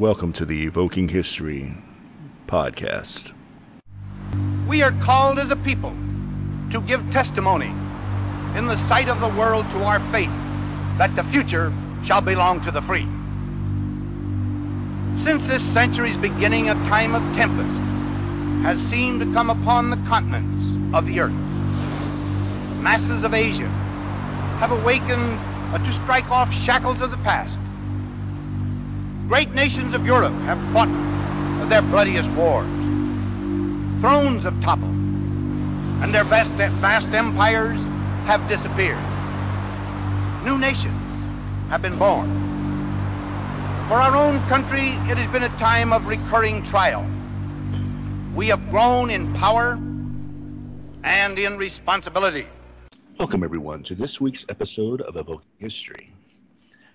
Welcome to the Evoking History podcast. We are called as a people to give testimony in the sight of the world to our faith that the future shall belong to the free. Since this century's beginning, a time of tempest has seemed to come upon the continents of the earth. Masses of Asia have awakened to strike off shackles of the past. Great nations of Europe have fought their bloodiest wars. Thrones have toppled, and their vast, vast empires have disappeared. New nations have been born. For our own country, it has been a time of recurring trial. We have grown in power and in responsibility. Welcome, everyone, to this week's episode of Evoking History.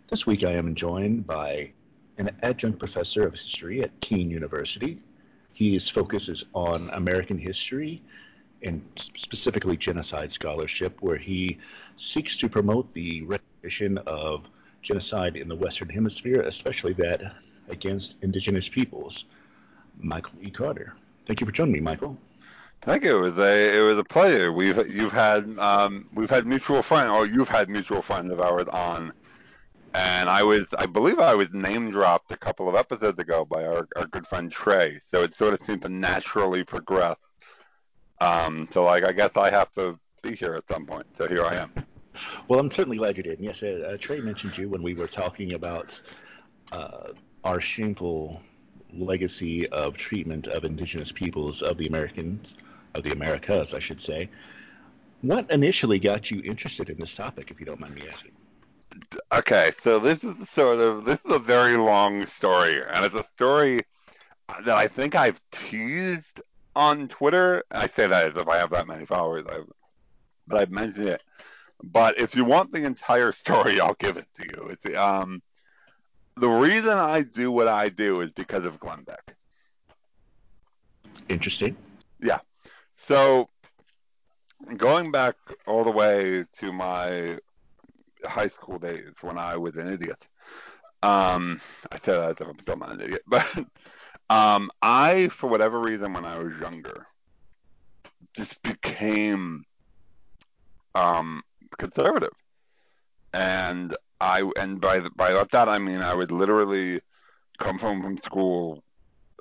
This week I am joined by an adjunct professor of history at Kean University. His focus is on American history and specifically genocide scholarship, where he seeks to promote the recognition of genocide in the Western Hemisphere, especially that against indigenous peoples. Michael E. Carter. Thank you for joining me, Michael. Thank you. It was a it was a pleasure. We've you've had um, we've had mutual friend or you've had mutual friends of ours on and I was, I believe I was name dropped a couple of episodes ago by our, our good friend Trey. So it sort of seemed to naturally progress. Um, so like, I guess I have to be here at some point. So here I am. Well, I'm certainly glad you did. And yes, uh, uh, Trey mentioned you when we were talking about uh, our shameful legacy of treatment of indigenous peoples of the Americans, of the Americas, I should say. What initially got you interested in this topic, if you don't mind me asking? Okay, so this is sort of this is a very long story, and it's a story that I think I've teased on Twitter. I say that as if I have that many followers, I've, but I've mentioned it. But if you want the entire story, I'll give it to you. It's um, the reason I do what I do is because of Glenn Beck. Interesting. Yeah. So going back all the way to my high school days when I was an idiot. Um, I said that I'm still not an idiot, but um, I, for whatever reason, when I was younger, just became um, conservative, and I and by the, by that I mean I would literally come home from school,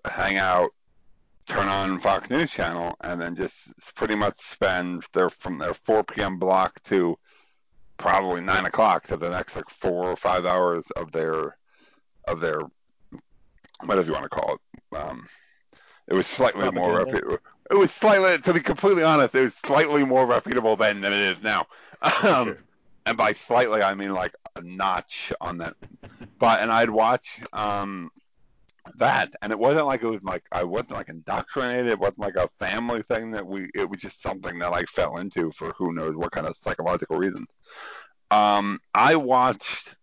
hang out, turn on Fox News Channel, and then just pretty much spend their from their 4 p.m. block to probably nine o'clock to the next like four or five hours of their of their whatever you want to call it. Um, it was slightly more reputable. It was slightly, to be completely honest, it was slightly more reputable then than it is now. Um, sure. And by slightly, I mean like a notch on that. But and I'd watch um, that, and it wasn't like it was like I wasn't like indoctrinated. It wasn't like a family thing that we. It was just something that I fell into for who knows what kind of psychological reasons. Um, I watched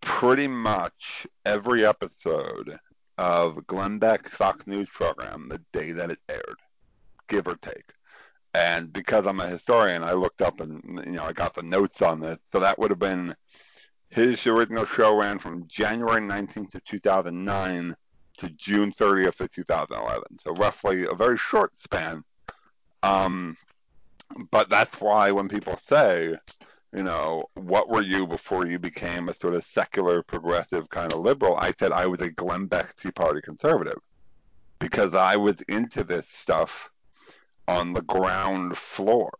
pretty much every episode of Glenn Beck's Fox News program the day that it aired, give or take. And because I'm a historian, I looked up and you know I got the notes on this. So that would have been his original show ran from January 19th of 2009 to June 30th of 2011. So roughly a very short span. Um, but that's why when people say, you know, what were you before you became a sort of secular, progressive kind of liberal? I said I was a Glenn Beck Tea Party conservative because I was into this stuff on the ground floor.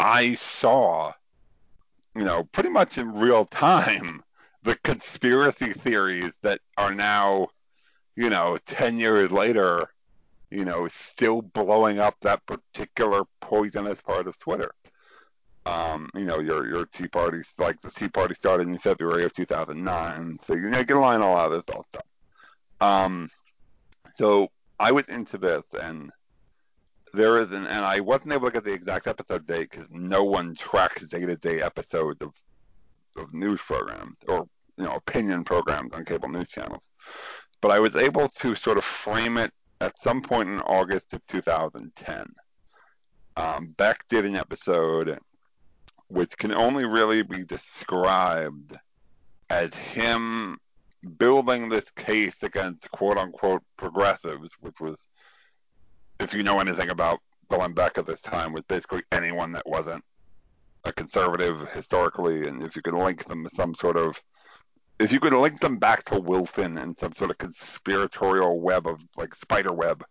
I saw you know, pretty much in real time, the conspiracy theories that are now, you know, 10 years later, you know, still blowing up that particular poisonous part of Twitter. Um, you know, your your Tea Party, like the Tea Party started in February of 2009, so you know, you can line a lot of this stuff. Um, so I was into this, and there is an, and I wasn't able to get the exact episode date because no one tracks day-to-day episodes of of news programs or you know opinion programs on cable news channels. But I was able to sort of frame it at some point in August of 2010. Um, Beck did an episode which can only really be described as him building this case against quote unquote progressives, which was, if you know anything about going back at this time, was basically anyone that wasn't a conservative historically, and if you could link them to some sort of if you could link them back to Wilson and some sort of conspiratorial web of like spider web,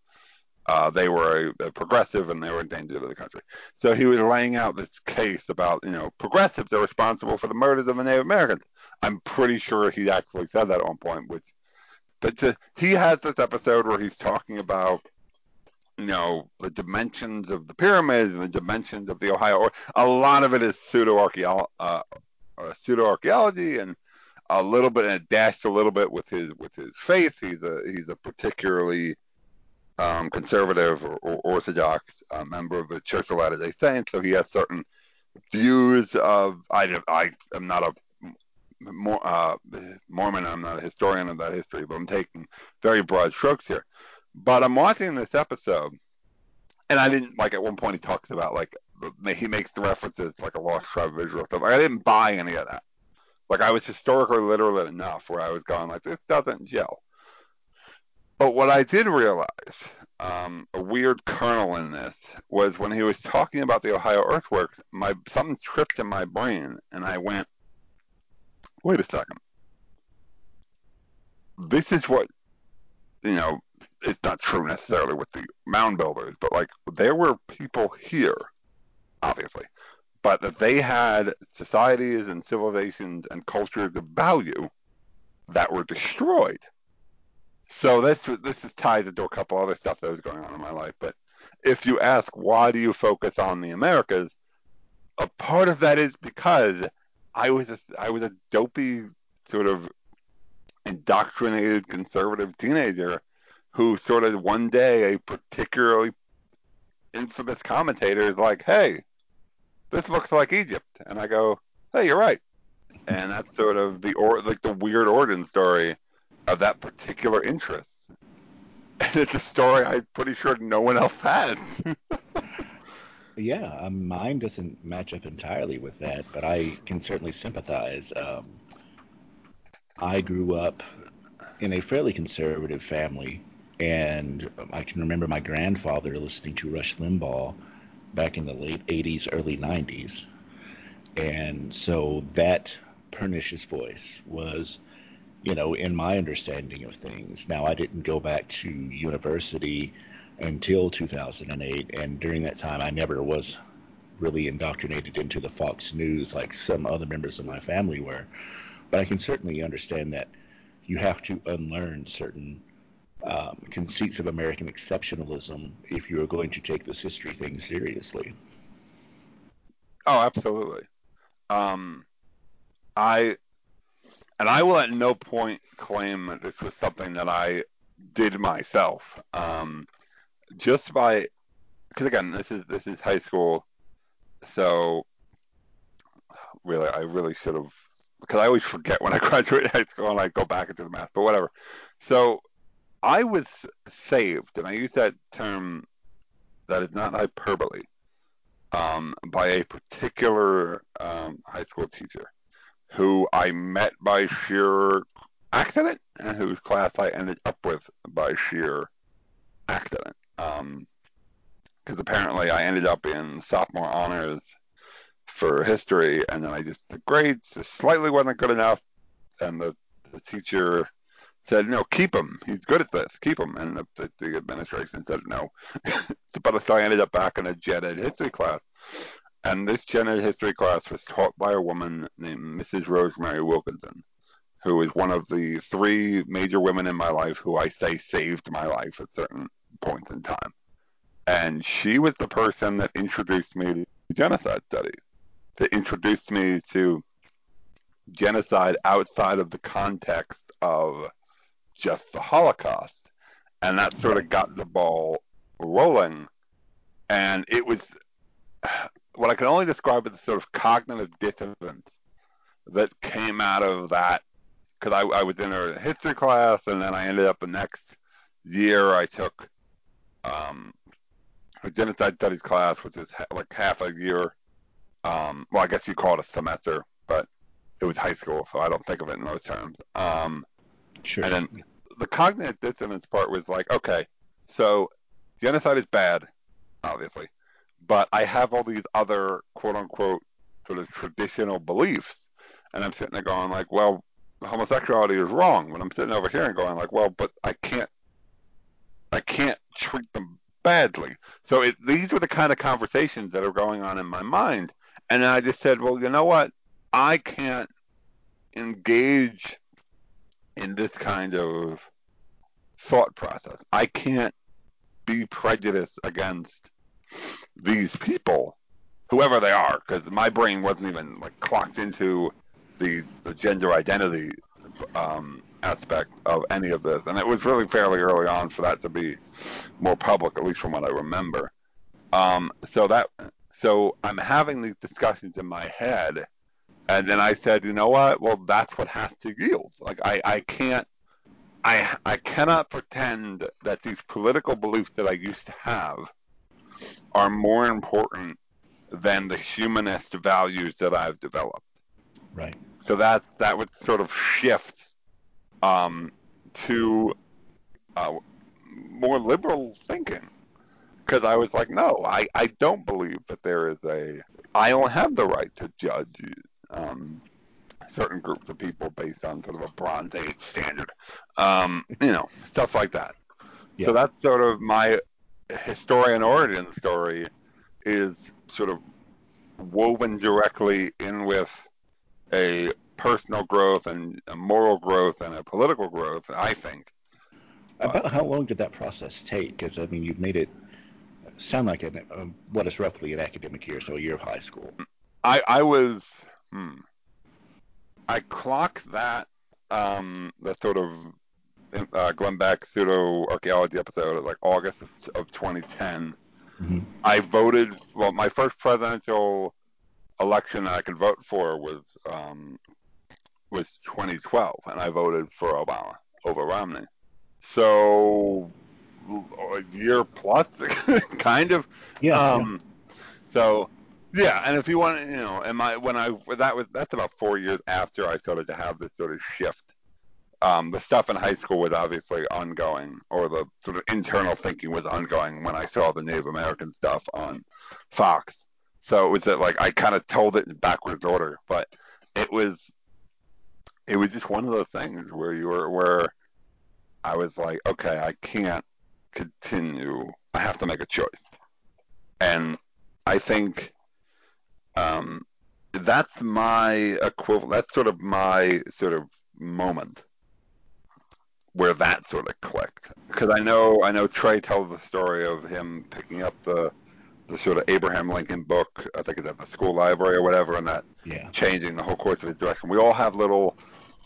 uh, they were a, a, progressive and they were a danger to the country. So he was laying out this case about, you know, progressives are responsible for the murders of the Native Americans. I'm pretty sure he actually said that at one point, which, but to, he has this episode where he's talking about, you know, the dimensions of the pyramids and the dimensions of the Ohio. A lot of it is pseudo uh, uh, pseudo archaeology and a little bit and dashed a little bit with his with his faith. He's a he's a particularly um, conservative or, or orthodox uh, member of the Church of Latter Day Saints, so he has certain views of. I I am not a uh, Mormon. I'm not a historian of that history, but I'm taking very broad strokes here. But I'm watching this episode, and I didn't like at one point he talks about like he makes the references like a lost tribe of Israel stuff. I didn't buy any of that. Like I was historically literate enough where I was going like this doesn't gel. But what I did realize, um, a weird kernel in this, was when he was talking about the Ohio earthworks, my something tripped in my brain, and I went, "Wait a second. This is what, you know, it's not true necessarily with the mound builders, but like there were people here, obviously, but that they had societies and civilizations and cultures of value that were destroyed. So this this is tied into a couple other stuff that was going on in my life. But if you ask why do you focus on the Americas, a part of that is because I was a, I was a dopey sort of indoctrinated conservative teenager who sort of one day a particularly infamous commentator is like, hey, this looks like Egypt. And I go, hey, you're right. And that's sort of the or like the weird origin story of that particular interest. And it's a story I'm pretty sure no one else has. yeah, um, mine doesn't match up entirely with that, but I can certainly sympathize. Um, I grew up in a fairly conservative family, and I can remember my grandfather listening to Rush Limbaugh back in the late 80s, early 90s. And so that pernicious voice was, you know, in my understanding of things. Now, I didn't go back to university until 2008, and during that time, I never was really indoctrinated into the Fox News like some other members of my family were. But I can certainly understand that you have to unlearn certain um, conceits of American exceptionalism if you are going to take this history thing seriously. Oh, absolutely. Um, I and I will at no point claim that this was something that I did myself. Um, just by because again, this is this is high school, so really, I really should have because I always forget when I graduate high school and I go back into the math, but whatever. So I was saved, and I use that term that is not hyperbole, um, by a particular um, high school teacher who I met by sheer accident and whose class I ended up with by sheer accident. Because um, apparently I ended up in sophomore honors for history, and then I just the grades just slightly wasn't good enough, and the, the teacher said, no, keep him. He's good at this. Keep him. And the, the administration said no. but so I ended up back in a gen ed history class. And this gen ed history class was taught by a woman named Mrs. Rosemary Wilkinson, who is one of the three major women in my life who I say saved my life at certain points in time. And she was the person that introduced me to genocide studies, that introduced me to genocide outside of the context of just the Holocaust. And that sort of got the ball rolling. And it was what I can only describe as a sort of cognitive dissonance that came out of that. Because I, I was in a history class, and then I ended up the next year I took um, a genocide studies class, which is ha- like half a year. Um, well, I guess you call it a semester, but it was high school, so I don't think of it in those terms. Um, Sure. And then the cognitive dissonance part was like, okay, so genocide is bad, obviously, but I have all these other quote unquote sort of traditional beliefs, and I'm sitting there going like, well, homosexuality is wrong. but I'm sitting over here and going like, well, but I can't, I can't treat them badly. So it, these were the kind of conversations that are going on in my mind, and I just said, well, you know what, I can't engage in this kind of thought process. I can't be prejudiced against these people, whoever they are, because my brain wasn't even like clocked into the, the gender identity um, aspect of any of this, and it was really fairly early on for that to be more public, at least from what I remember. Um, so that so I'm having these discussions in my head, and then I said, you know what? Well, that's what has to yield. Like I, I can't I I cannot pretend that these political beliefs that I used to have are more important than the humanist values that I've developed. Right. So that that would sort of shift um, to uh, more liberal thinking because I was like, no, I, I don't believe that there is a I don't have the right to judge um, certain groups of people based on sort of a Bronze Age standard, um, you know, stuff like that. Yeah. So that's sort of my historian origin story is sort of woven directly in with a personal growth and a moral growth and a political growth, I think. About how long did that process take? Because I mean, you've made it sound like an, um, what is roughly an academic year, so a year of high school. I I was hmm, I clocked that um the sort of uh, Glenn Beck pseudo archaeology episode of like August of 2010. Mm-hmm. I voted. Well, my first presidential election that I could vote for was um, was 2012, and I voted for Obama over Romney. So a year plus, kind of. Yeah. Um, So yeah, and if you want, to you know, and my when I that was that's about four years after I started to have this sort of shift. Um, the stuff in high school was obviously ongoing, or the sort of internal thinking was ongoing when I saw the Native American stuff on Fox. So it was that like I kind of told it in backwards order, but it was it was just one of those things where you were where I was like, okay, I can't continue. I have to make a choice, and I think um, that's my equivalent. That's sort of my sort of moment where that sort of clicked. Because I know I know Trey tells the story of him picking up the the sort of Abraham Lincoln book. I think it's at the school library or whatever, and that Yeah. changing the whole course of his direction. We all have little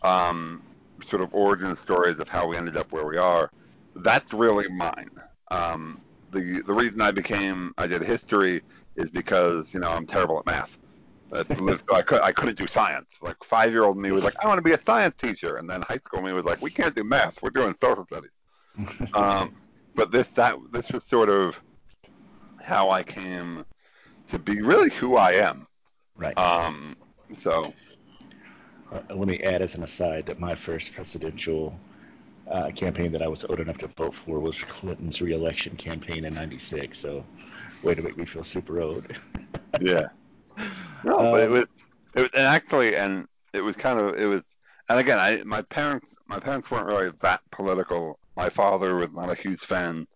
um, sort of origin stories of how we ended up where we are. That's really mine. Um, the the reason I became I did history is because you know I'm terrible at math. I, could, I couldn't do science. Like five year old me was like, I want to be a science teacher, and then high school me was like, we can't do math. We're doing social studies. Um, but this that this was sort of how I came to be really who I am. right. Um, so Uh, let me add as an aside that my first presidential uh, campaign that I was old enough to vote for was Clinton's reelection campaign in '96. So, way to make me feel super old. yeah. No, but it Um, was, it was, and actually, and it was kind of, it was, and again, I, my parents, my parents weren't really that political. My father was not a huge fan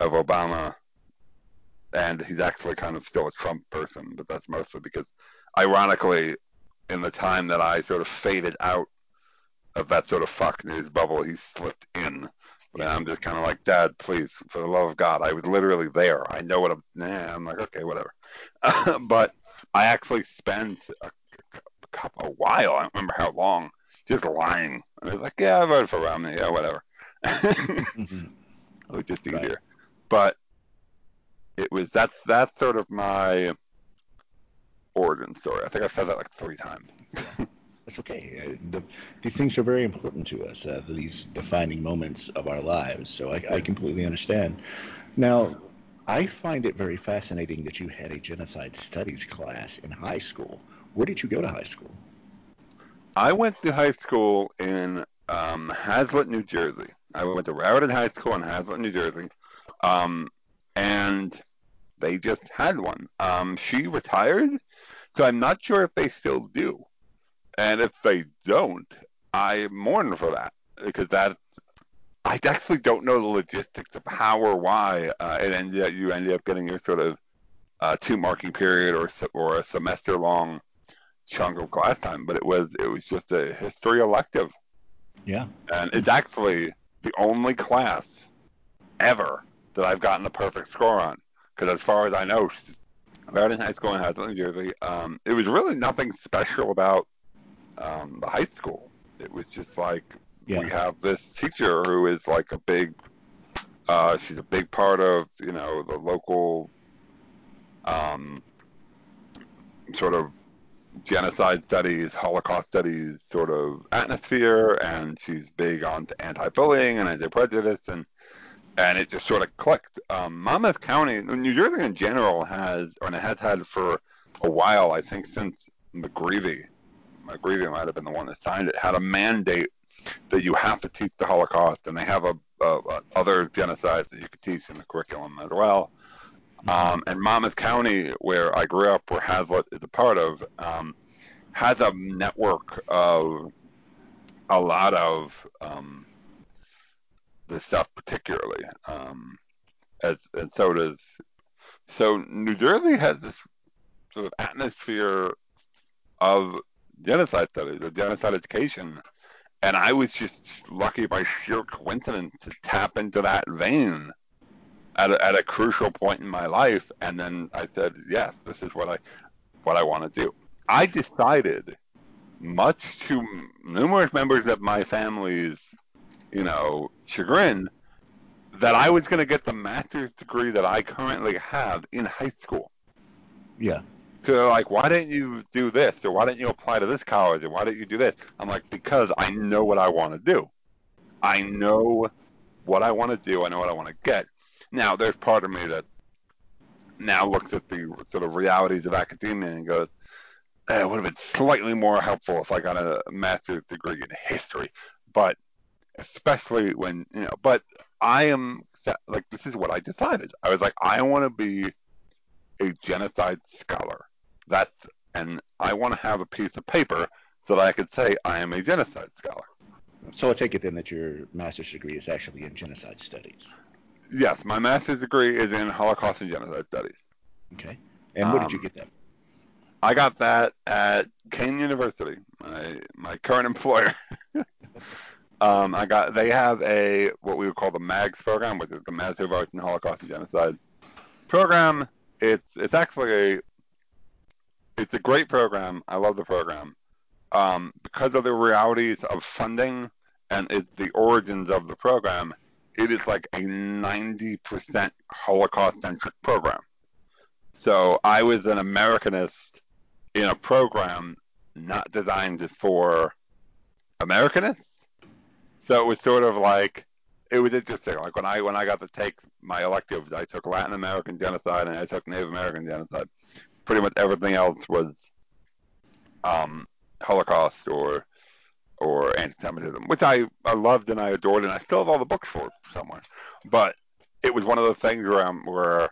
of Obama, and he's actually kind of still a Trump person, but that's mostly because, ironically, in the time that I sort of faded out of that sort of fuck news bubble, he slipped in. And I'm just kind of like, Dad, please, for the love of God, I was literally there. I know what I'm. Nah, I'm like, okay, whatever. but I actually spent a, a a while. I don't remember how long, just lying. I was like, yeah, I voted for Romney. Yeah, whatever. mhm. it was just Right. easier. But it was that's that's sort of my origin story. I think I've said that like three times. That's okay. Uh, the, these things are very important to us. Uh, these defining moments of our lives. So I, I completely understand. Now, I find it very fascinating that you had a genocide studies class in high school. Where did you go to high school? I went to high school in um, Hazlet, New Jersey. I went to Raritan High School in Hazlet, New Jersey, um, and they just had one. Um, she retired, so I'm not sure if they still do. And if they don't, I mourn for that because that I actually don't know the logistics of how or why uh, it ended up you ended up getting your sort of uh, two marking period or or a semester long chunk of class time, but it was it was just a history elective. Yeah. And it's actually the only class ever that I've gotten a perfect score on. Because as far as I know, Raritan High School in Hazlet, New Jersey, um, it was really nothing special about um, the high school. It was just like yeah. we have this teacher who is like a big, uh, she's a big part of you know the local um, sort of genocide studies, Holocaust studies sort of atmosphere, and she's big on anti-bullying and anti-prejudice, and and it just sort of clicked. Um, Monmouth County, New Jersey in general has, and it has had for a while, I think since McGreevey, McGreevey might have been the one that signed it, had a mandate that you have to teach the Holocaust, and they have a, a, a other genocides that you could teach in the curriculum as well. Um, and Monmouth County, where I grew up, where Hazlet is a part of, um, has a network of a lot of um, this stuff, particularly. Um, as and so does so New Jersey has this sort of atmosphere of genocide studies, of genocide education, and I was just lucky by sheer coincidence to tap into that vein at a, at a crucial point in my life, and then I said, yes, this is what I what I want to do. I decided, much to numerous members of my family's, you know, chagrin, that I was going to get the master's degree that I currently have in high school. Yeah. So like, why didn't you do this, or why didn't you apply to this college, or why didn't you do this? I'm like, because I know what I want to do. I know what I want to do. I know what I want to get. Now, there's part of me that now looks at the sort of realities of academia and goes, eh, it would have been slightly more helpful if I got a master's degree in history. But especially when, you know, but I am like, this is what I decided. I was like, I want to be a genocide scholar. That's, and I want to have a piece of paper so that I could say I am a genocide scholar. So I take it then that your master's degree is actually in genocide studies. Yes, my master's degree is in Holocaust and Genocide Studies. Okay. And where um, did you um, get that? I got that at Kean University, my my current employer. um, I got they have a what we would call the MAGS program, which is the Master of Arts in Holocaust and Genocide program. It's it's actually a it's a great program. I love the program um, because of the realities of funding and it, the origins of the program it is like a 90% Holocaust centric program. So I was an Americanist in a program not designed for Americanists. So it was sort of like it was interesting. Like when I when I got to take my electives, I took Latin American genocide and I took Native American genocide. Pretty much everything else was um, Holocaust or or anti-Semitism, which I, I loved and I adored, and I still have all the books for somewhere. But it was one of those things where I'm where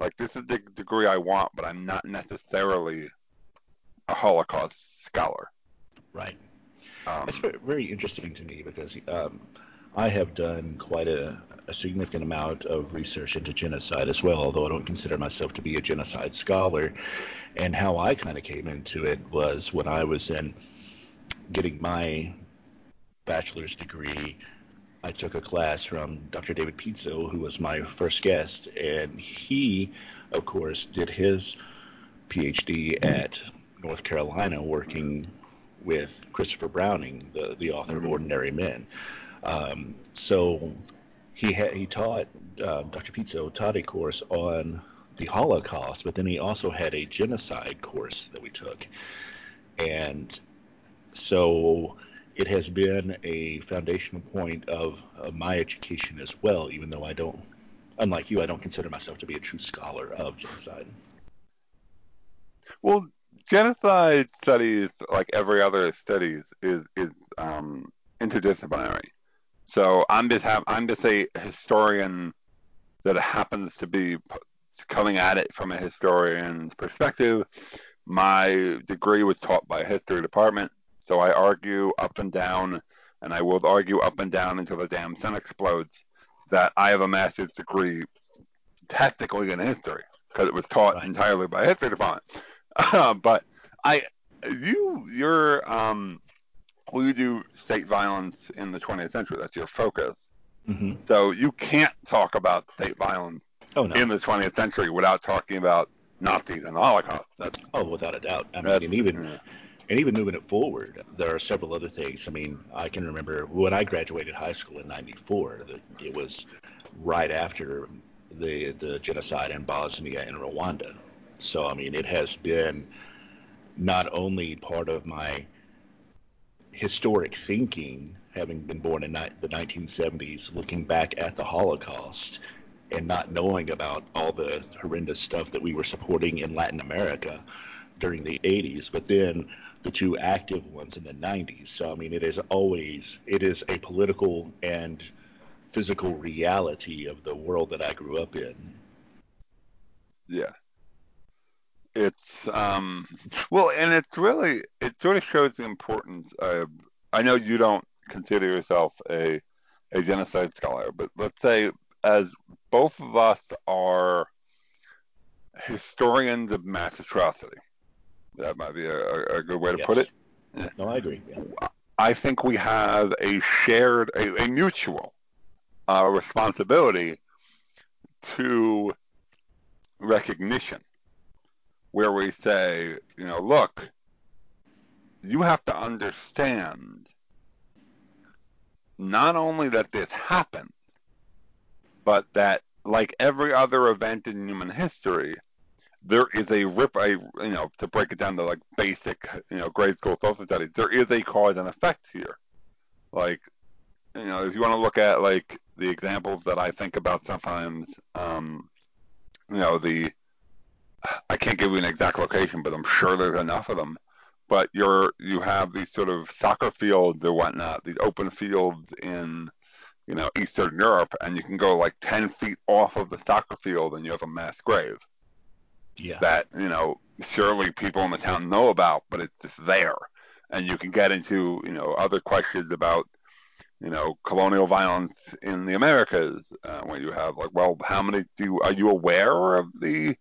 like this is the degree I want, but I'm not necessarily a Holocaust scholar. Right. Um, That's very interesting to me because um, I have done quite a, a, significant amount of research into genocide as well, although I don't consider myself to be a genocide scholar. And how I kind of came into it was when I was in getting my bachelor's degree, I took a class from Dr. David Pizzo, who was my first guest, and he, of course, did his PhD at North Carolina, working with Christopher Browning, the the author of mm-hmm. Ordinary Men. Um, so he he taught uh, Dr. Pizzo taught a course on the Holocaust, but then he also had a genocide course that we took, and so it has been a foundational point of, of my education as well, even though I don't, unlike you, I don't consider myself to be a true scholar of genocide. Well, genocide studies, like every other studies, is is um, interdisciplinary. So I'm just have, I'm just a historian that happens to be coming at it from a historian's perspective. My degree was taught by a history department, so I argue up and down, and I will argue up and down until the damn sun explodes that I have a master's degree technically in history because it was taught right. entirely by a history department. Uh, but I, you, you're, um, well, you do state violence in the 20th century. That's your focus. Mm-hmm. So you can't talk about state violence oh, no. in the 20th century without talking about Nazis and the Holocaust. That's, oh, without a doubt. I mean, and even yeah. and even moving it forward, there are several other things. I mean, I can remember when I graduated high school in '94. It was right after the the genocide in Bosnia and Rwanda. So I mean, it has been not only part of my historic thinking, having been born in ni- the 1970s, looking back at the Holocaust and not knowing about all the horrendous stuff that we were supporting in Latin America during the 80s, but then the two active ones in the 90s. So I mean, it is always it is a political and physical reality of the world that I grew up in. Yeah. It's um well, and it's really it sort of shows the importance of. I know you don't consider yourself a a genocide scholar, but let's say as both of us are historians of mass atrocity. That might be a, a good way to yes. put it. No, I agree. Yeah. I think we have a shared, a, a mutual uh, responsibility to recognition, where we say, you know, look, you have to understand not only that this happened, but that like every other event in human history, there is a rip a you know to break it down to like basic you know grade school social studies there is a cause and effect here. Like you know if you want to look at like the examples that i think about sometimes um you know the i can't give you an exact location but i'm sure there's enough of them but you're you have these sort of soccer fields or whatnot these open fields in you know, Eastern Europe, and you can go like 10 feet off of the soccer field and you have a mass grave. Yeah. That, you know, surely people in the town know about, but it's just there. And you can get into, you know, other questions about, you know, colonial violence in the Americas, uh, when you have like, well, how many do, you, are you aware of the,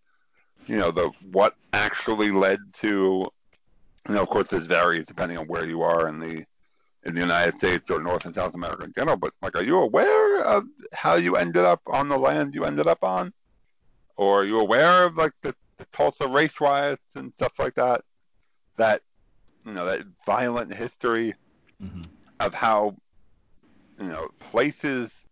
you know, the, what actually led to, you know, of course this varies depending on where you are in the, in the United States or North and South America in general. But like, are you aware of how you ended up on the land you ended up on, or are you aware of like the, the Tulsa race riots and stuff like that? That you know that violent history mm-hmm. of how you know places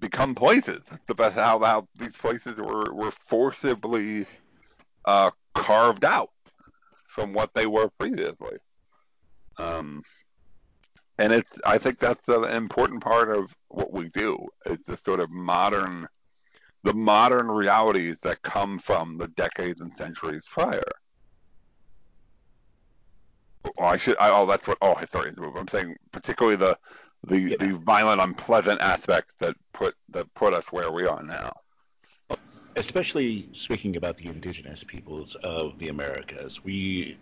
become places. The best how how these places were were forcibly uh, carved out from what they were previously. Um, and it's I think that's an important part of what we do. It's the sort of modern, the modern realities that come from the decades and centuries prior. Oh, I should. I, oh, that's what. Oh, historians move. I'm saying particularly the the the violent, unpleasant aspects that put that put us where we are now. Especially speaking about the indigenous peoples of the Americas, we,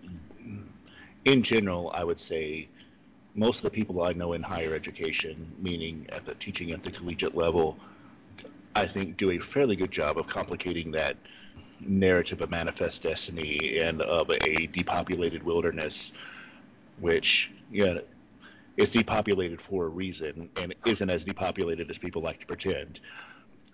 in general, I would say most of the people I know in higher education, meaning at the teaching at the collegiate level, I think do a fairly good job of complicating that narrative of manifest destiny and of a depopulated wilderness, which you know, is depopulated for a reason and isn't as depopulated as people like to pretend.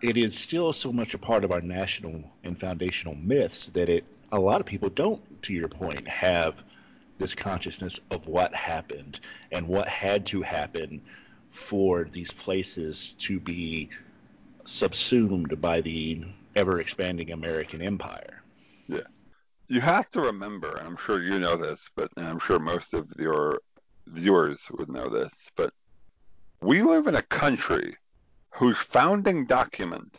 It is still so much a part of our national and foundational myths that it a lot of people don't, to your point, have this consciousness of what happened and what had to happen for these places to be subsumed by the ever expanding American empire. Yeah. You have to remember, and I'm sure you know this, but I'm sure most of your viewers would know this, but we live in a country whose founding document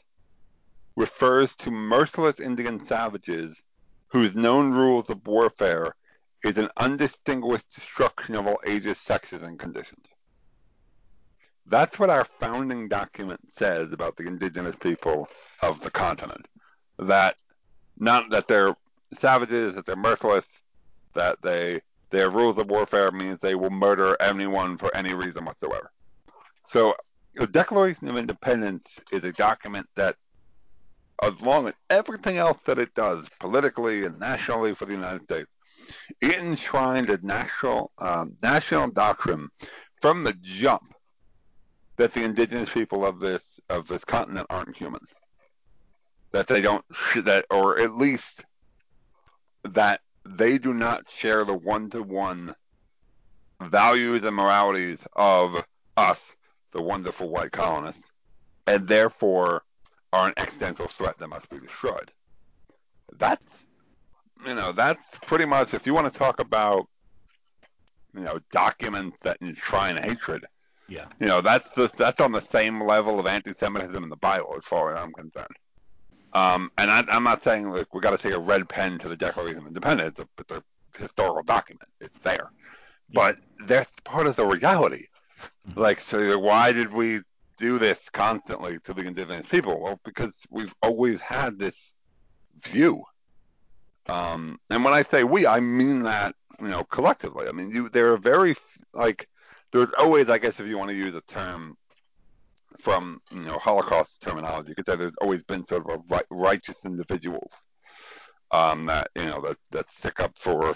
refers to merciless Indian savages whose known rules of warfare is an undistinguished destruction of all ages, sexes, and conditions. That's what our founding document says about the indigenous people of the continent. That not that they're savages, that they're merciless, that they their rules of warfare means they will murder anyone for any reason whatsoever. So the Declaration of Independence is a document that, along with everything else that it does politically and nationally for the United States, it enshrined a national um, national doctrine from the jump that the indigenous people of this of this continent aren't human. That they don't that or at least that they do not share the one to one values and moralities of us, the wonderful white colonists, and therefore are an existential threat that must be destroyed. That's you know, that's pretty much if you want to talk about you know, documents that enshrine hatred. Yeah. You know, that's the, that's on the same level of anti-Semitism in the Bible, as far as I'm concerned. Um, and I, am not saying like we got to take a red pen to the Declaration of Independence. It's it's a historical document. It's there, but that's part of the reality. Mm-hmm. Like, so why did we do this constantly to the indigenous people? Well, because we've always had this view. Um, and when I say we, I mean that you know collectively. I mean, you there are very like there's always, I guess, if you want to use a term from you know Holocaust terminology, you could say there's always been sort of a right, righteous individuals um, that you know that that stick up for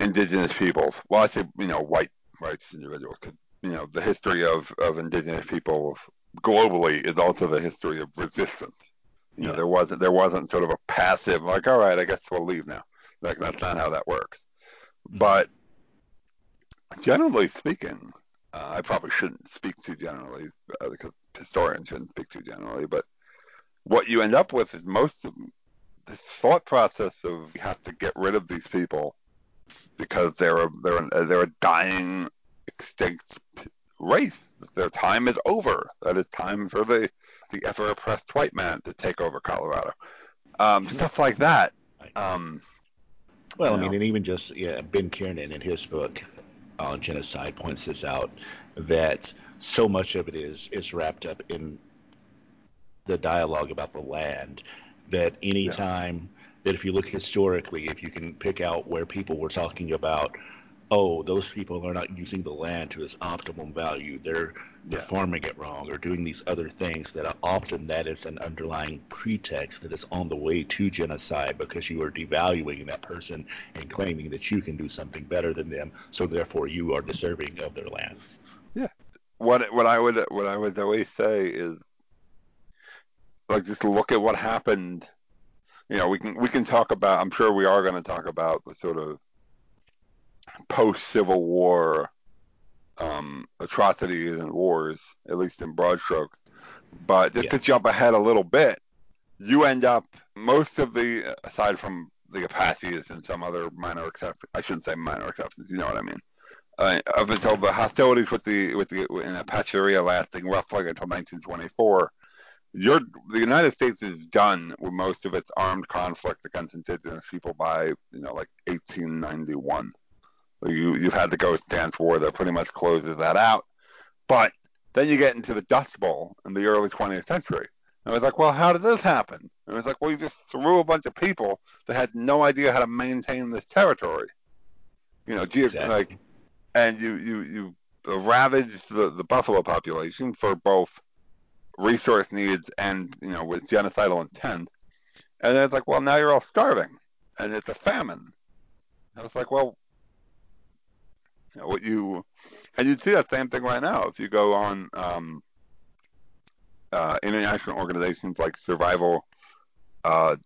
indigenous peoples. Well, I say you know white righteous individuals because you know the history of of indigenous people globally is also the history of resistance. You yeah. know, there wasn't there wasn't sort of a passive like, all right, I guess we'll leave now. Like that's not how that works. Mm-hmm. But generally speaking, uh, I probably shouldn't speak too generally uh, because historians shouldn't speak too generally. But what you end up with is most of the thought process of you have to get rid of these people because they're a, they're a, they're a dying extinct race. Their time is over. That is time for the the ever oppressed white man to take over Colorado. Um, stuff like that. Um, well, I mean, and even just yeah, Ben Kiernan in his book on genocide points this out that so much of it is is wrapped up in the dialogue about the land that anytime yeah. that if you look historically if you can pick out where people were talking about oh, those people are not using the land to its optimum value. They're yeah. farming it wrong or doing these other things that are often that is an underlying pretext that is on the way to genocide because you are devaluing that person and claiming that you can do something better than them, so therefore you are deserving of their land. Yeah. What what I would what I would always say is like just look at what happened. You know, we can we can talk about. I'm sure we are going to talk about the sort of post Civil War um, atrocities and wars, at least in broad strokes. But just yeah. to jump ahead a little bit, you end up most of the aside from the Apaches and some other minor exceptions. I shouldn't say minor exceptions. You know what I mean. Uh, up until the hostilities with the with the in Apacheria lasting roughly until 1924, the United States is done with most of its armed conflict against indigenous people by you know like 1891. You you've had the Ghost Dance War that pretty much closes that out. But then you get into the Dust Bowl in the early 20th century. And I was like, well, how did this happen? And I was like, well, you just threw a bunch of people that had no idea how to maintain this territory. You know, exactly. like, and you you you ravaged the, the buffalo population for both resource needs and you know with genocidal intent. And then it's like, well, now you're all starving, and it's a famine. I was like, well, what you and you'd see that same thing right now. If you go on um, uh, international organizations like Survival uh,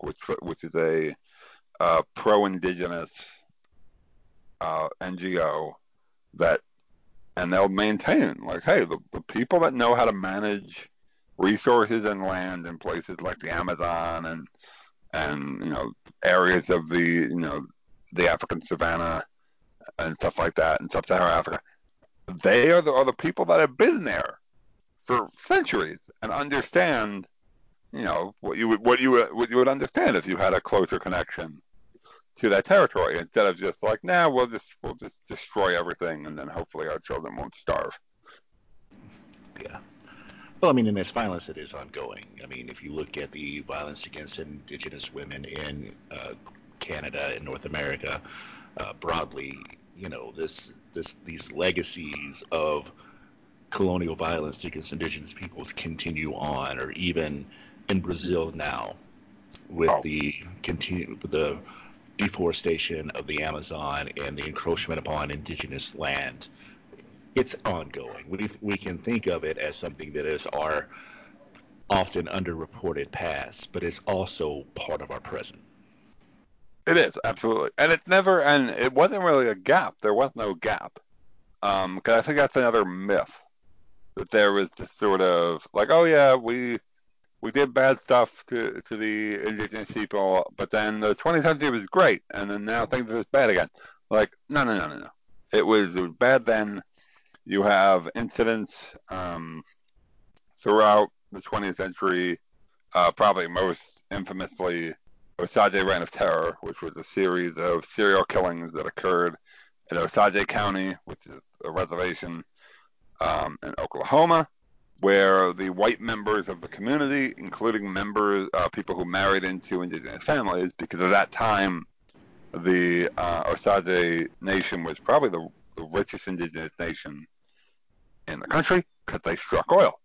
which which is a uh, pro-indigenous uh, NGO that and they'll maintain like, hey, the, the people that know how to manage resources and land in places like the Amazon and and you know areas of the you know the African savannah and stuff like that in sub-Saharan Africa, they are the, are the people that have been there for centuries and understand, you know, what you would what you would, what you would understand if you had a closer connection to that territory instead of just like, nah, we'll just we'll just destroy everything and then hopefully our children won't starve. Yeah. Well, I mean, and this violence it is ongoing. I mean, if you look at the violence against Indigenous women in uh, Canada and North America uh, broadly, you know, this this these legacies of colonial violence against indigenous peoples continue on, or even in Brazil now, with oh. the continue the deforestation of the Amazon and the encroachment upon indigenous land. It's ongoing. We we can think of it as something that is our often underreported past, but it's also part of our present. It is absolutely, and it's never, and it wasn't really a gap. There was no gap, because um, I think that's another myth that there was just sort of like, oh yeah, we we did bad stuff to to the indigenous people, but then the 20th century was great, and then now things are just bad again. Like, no, no, no, no, no. It was, it was bad then. You have incidents um, throughout the 20th century, uh, probably most infamously Osage Reign of Terror, which was a series of serial killings that occurred in Osage County, which is a reservation um, in Oklahoma, where the white members of the community, including members, uh, people who married into indigenous families, because at that time the uh, Osage Nation was probably the, the richest indigenous nation in the country because they struck oil.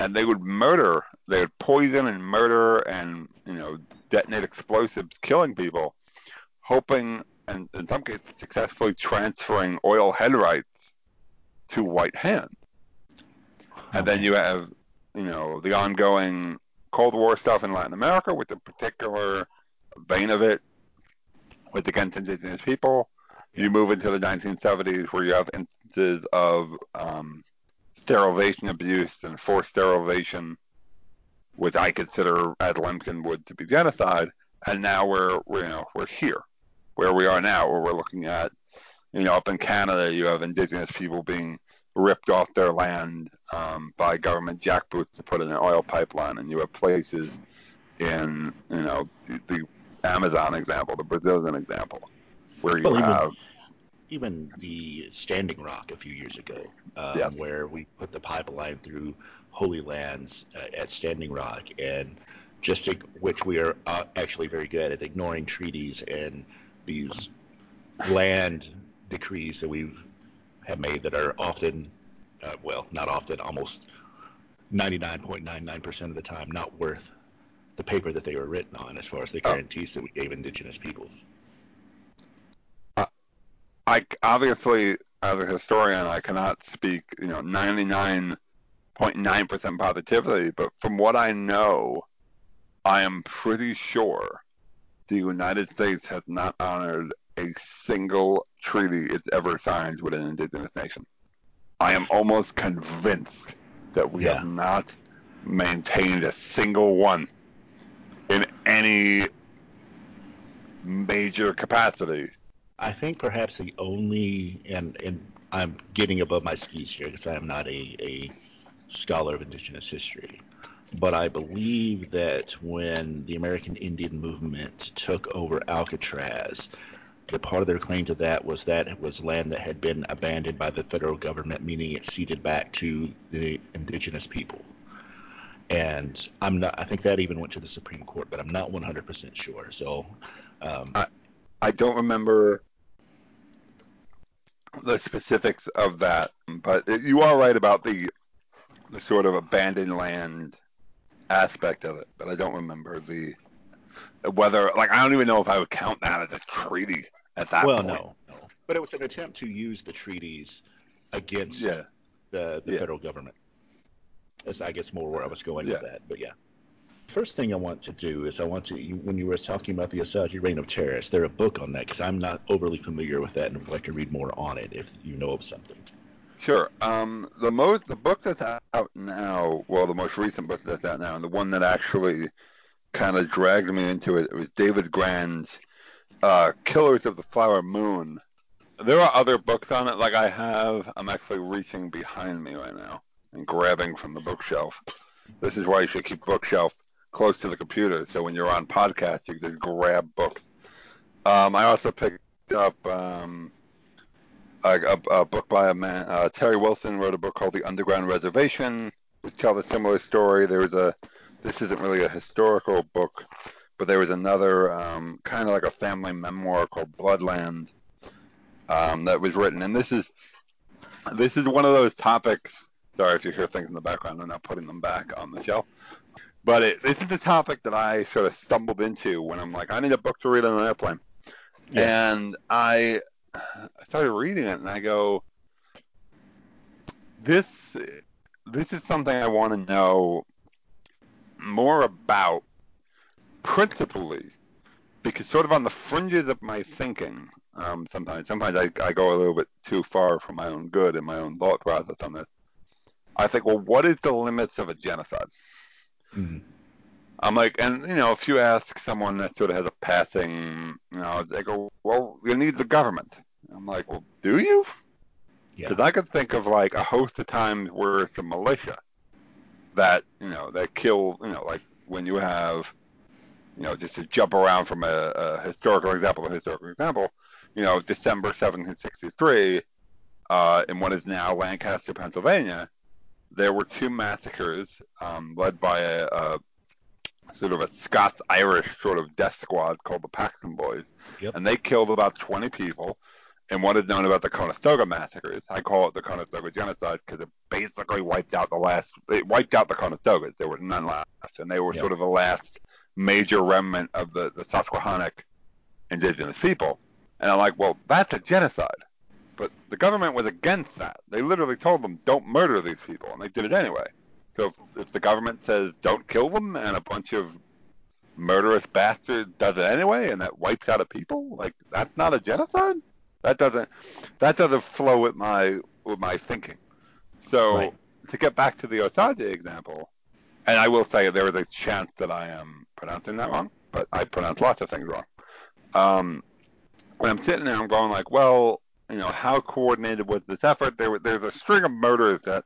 And they would murder, they would poison and murder and, you know, detonate explosives, killing people, hoping, and in some cases successfully transferring oil head rights to white hands. And then you have, you know, the ongoing Cold War stuff in Latin America with the particular vein of it with against indigenous people. You move into the 1970s where you have instances of um, sterilization abuse and forced sterilization, which I consider Ed Lemkin would to be genocide. And now we're, we're you know we're here, where we are now, where we're looking at you know up in Canada you have indigenous people being ripped off their land um, by government jackboots to put in an oil pipeline, and you have places in you know the, the Amazon example, the Brazilian example, where you well, have even the Standing Rock a few years ago, um, yeah. where we put the pipeline through Holy Lands uh, at Standing Rock, and just to, which we are uh, actually very good at ignoring treaties and these land decrees that we've have made that are often, uh, well, not often, almost 99.99% of the time not worth the paper that they were written on as far as the oh. guarantees that we gave indigenous peoples. I obviously, as a historian, I cannot speak, you know, 99.9% positivity, but from what I know, I am pretty sure the United States has not honored a single treaty it's ever signed with an indigenous nation. I am almost convinced that we yeah. have not maintained a single one in any major capacity. I think perhaps the only, and, and I'm getting above my skis here because I am not a, a scholar of indigenous history, but I believe that when the American Indian movement took over Alcatraz, part of their claim to that was that it was land that had been abandoned by the federal government, meaning it ceded back to the indigenous people. And I'm not. I think that even went to the Supreme Court, but I'm not 100% sure. So, um, I, I don't remember the specifics of that, but you are right about the the sort of abandoned land aspect of it. But I don't remember the whether like I don't even know if I would count that as a treaty at that well, point. no, no. But it was an attempt to use the treaties against yeah. the, the yeah. federal government. That's, I guess, more where I was going yeah. with that. But yeah. First thing I want to do is I want to, you, when you were talking about the Osage Reign of Terror, is there a book on that? Because I'm not overly familiar with that and would like to read more on it if you know of something. Sure. Um, the most the book that's out now, well, the most recent book that's out now, and the one that actually kind of dragged me into it, it was David Grann's uh, Killers of the Flower Moon. There are other books on it. Like I have, I'm actually reaching behind me right now and grabbing from the bookshelf. This is why you should keep bookshelf close to the computer, so when you're on podcast, you can grab books. Um, I also picked up um, a, a, a book by a man. Uh, Terry Wilson wrote a book called The Underground Reservation, which tells a similar story. There was a this isn't really a historical book, but there was another um, kind of like a family memoir called Bloodland um, that was written, and this is this is one of those topics. Sorry if you hear things in the background. I'm not putting them back on the shelf. But it, this is the topic that I sort of stumbled into when I'm like, I need a book to read on an airplane. Yeah. And I, I started reading it, and I go, this this is something I want to know more about, principally because sort of on the fringes of my thinking, um, sometimes sometimes I, I go a little bit too far for my own good and my own thought process on this. I think, well, what is the limits of a genocide? Mm-hmm. I'm like, and you know, if you ask someone that sort of has a passing, you know, they go, well, you need the government. I'm like, well, do you? Because yeah. I could think of like a host of times where it's a militia that you know that kill, you know, like when you have, you know, just to jump around from a, a historical example to historical example, you know, December 1763, uh, in what is now Lancaster, Pennsylvania, there were two massacres um, led by a, a, sort of a Scots Irish sort of death squad called the Paxton Boys, yep. and they killed about 20 people. And what is known about the Conestoga massacres, I call it the Conestoga genocide because it basically wiped out the last, it wiped out the Conestogas. There were none left, and they were yep. sort of the last major remnant of the, the Susquehannock indigenous people. And I'm like, well, that's a genocide. But the government was against that. They literally told them, don't murder these people, and they did it anyway. So if, if the government says, don't kill them, and a bunch of murderous bastards does it anyway, and that wipes out a people, like that's not a genocide. That doesn't that doesn't flow with my with my thinking. So right. to get back to the Osage example, and I will say there is a chance that I am pronouncing that wrong, but I pronounce lots of things wrong. Um, when I'm sitting there, I'm going like, well, you know, how coordinated was this effort? There, there's a string of murders that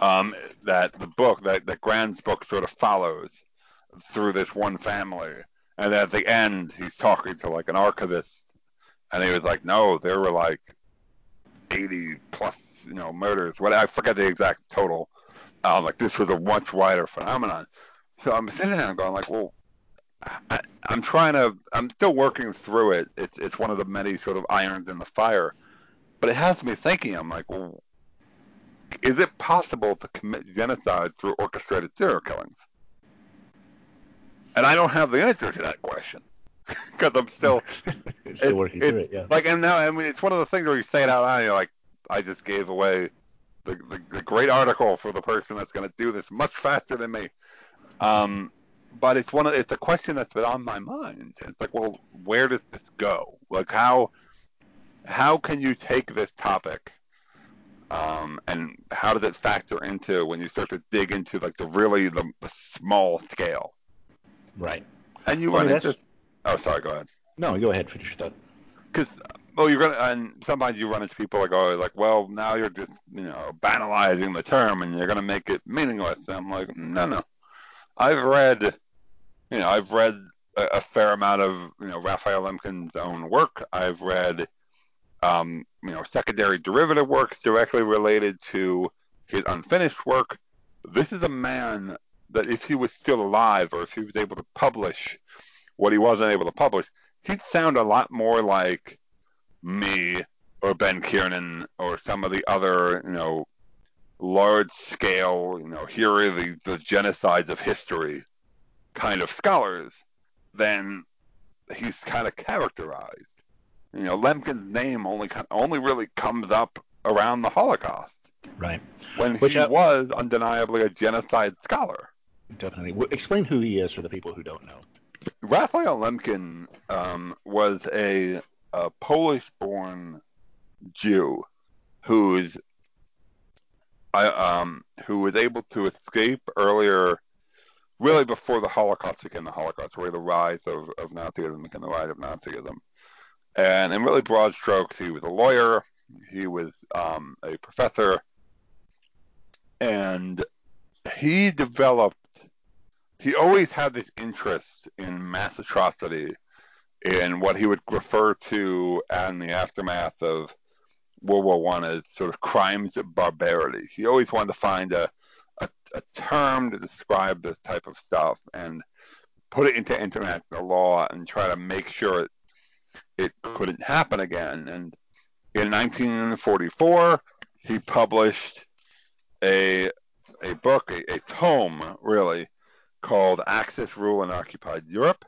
um, that the book, that, that Grann's book sort of follows through this one family. And at the end, he's talking to like an archivist, and he was like, no, there were like 80 plus, you know, murders. What I forget the exact total. Um, like this was a much wider phenomenon. So I'm sitting there and going like, well, I, am trying to, I'm still working through it. It's it's one of the many sort of irons in the fire but it has me thinking. I'm like, well, is it possible to commit genocide through orchestrated serial killings? And I don't have the answer to that question because I'm still still working through it. Yeah. Like, and now I mean, it's one of the things where you say it out loud. And you're like, I just gave away the, the, the great article for the person that's going to do this much faster than me. Um, but it's one of it's a question that's been on my mind. It's like, well, where does this go? Like, how how can you take this topic um, and how does it factor into when you start to dig into like the really the, the small scale? Right. And you run into oh sorry go ahead. No go ahead finish your thought. Because well you're gonna and sometimes you run into people like oh like well now you're just you know banalizing the term and you're gonna make it meaningless. And i'm like no no. I've read you know i've read a, a fair amount of you know raphael lemkin's own work. I've read um, you know, secondary derivative works directly related to his unfinished work. This is a man that if he was still alive or if he was able to publish what he wasn't able to publish, he'd sound a lot more like me or Ben Kiernan or some of the other, you know, large scale, you know, here are the, the genocides of history kind of scholars than he's kind of characterized. You know, Lemkin's name only only really comes up around the Holocaust. Right. When Which he I, was undeniably a genocide scholar. Definitely. Explain who he is for the people who don't know. Raphael Lemkin um, was a, a Polish-born Jew who's I, um, who was able to escape earlier, really before the Holocaust became the Holocaust, really the rise of, of Nazism became the rise of Nazism. And in really broad strokes, he was a lawyer, he was um, a professor, and he developed, he always had this interest in mass atrocity in what he would refer to in the aftermath of World War One as sort of crimes of barbarity. He always wanted to find a, a, a term to describe this type of stuff and put it into international law and try to make sure it, it couldn't happen again. And in 1944, he published a a book, a, a tome, really, called Axis Rule in Occupied Europe.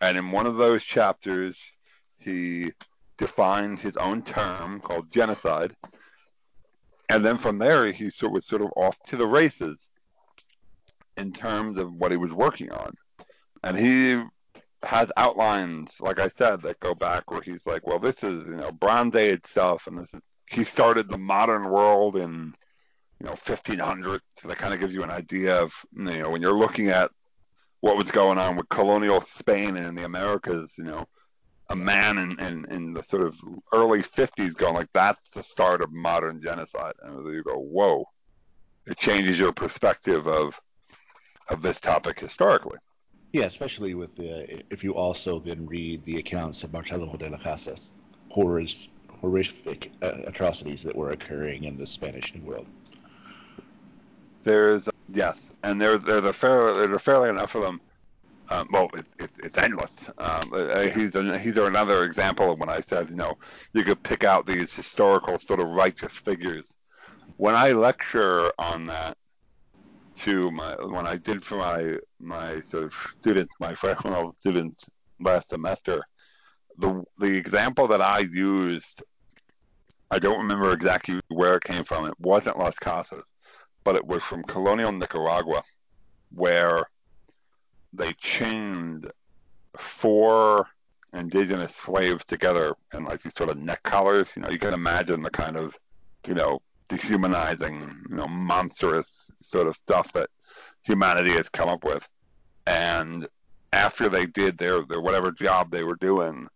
And in one of those chapters, he defines his own term called genocide. And then from there, he sort was sort of off to the races in terms of what he was working on. And he has outlines, like I said, that go back where he's like, well, this is, you know, Bronze Age stuff, and this is, he started the modern world in, you know, 1500. So that kind of gives you an idea of, you know, when you're looking at what was going on with colonial Spain and the Americas, you know, a man in, in, in the sort of early 50s going like, that's the start of modern genocide. And you go, whoa. It changes your perspective of of this topic historically. Yeah, especially with the, if you also then read the accounts of Marcelo de las Casas, horrors, horrific uh, atrocities that were occurring in the Spanish New World. There's yes, and there there's a fair there's a fairly enough of them. Um, well, it, it, it's endless. Um, uh, he's he's another example of when I said you know you could pick out these historical sort of righteous figures. When I lecture on that, to my when I did for my my sort of students, my freshman students last semester. The the example that I used, I don't remember exactly where it came from. It wasn't Las Casas, but it was from colonial Nicaragua, where they chained four indigenous slaves together in like these sort of neck collars. You know, you can imagine the kind of, you know, dehumanizing, you know, monstrous sort of stuff that humanity has come up with. And after they did their, their whatever job they were doing,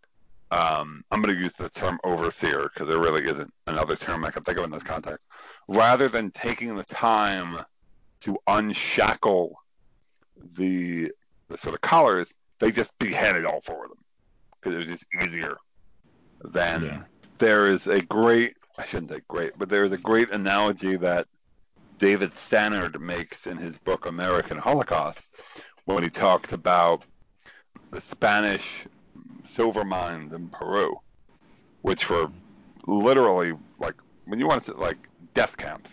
um, I'm going to use the term overseer because there really isn't another term I can think of in this context. Rather than taking the time to unshackle the, the sort of collars, they just beheaded all four of them because it was just easier. than yeah. there is a great, I shouldn't say great, but there is a great analogy that David Stannard makes in his book American Holocaust when he talks about the Spanish silver mines in Peru, which were literally like when you want to say like death camps.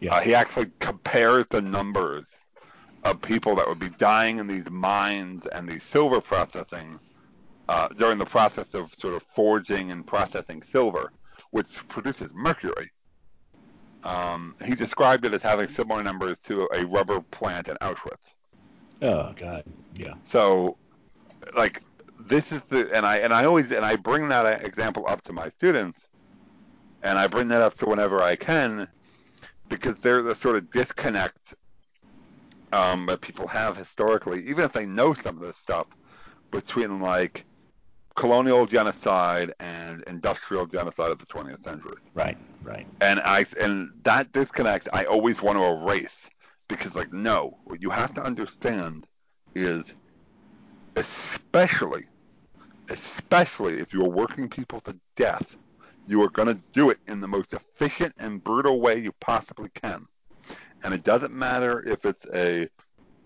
Yeah. Uh, he actually compares the numbers of people that would be dying in these mines and these silver processing uh, during the process of sort of forging and processing silver, which produces mercury. Um, he described it as having similar numbers to a rubber plant in Auschwitz. Oh God, yeah. So, like, this is the and I and I always and I bring that example up to my students, and I bring that up to whenever I can, because there's a sort of disconnect um, that people have historically, even if they know some of this stuff, between like colonial genocide and industrial genocide of the 20th century. Right, right. And I and that disconnect I always want to erase because like no, what you have to understand is especially especially if you're working people to death, you are going to do it in the most efficient and brutal way you possibly can. And it doesn't matter if it's a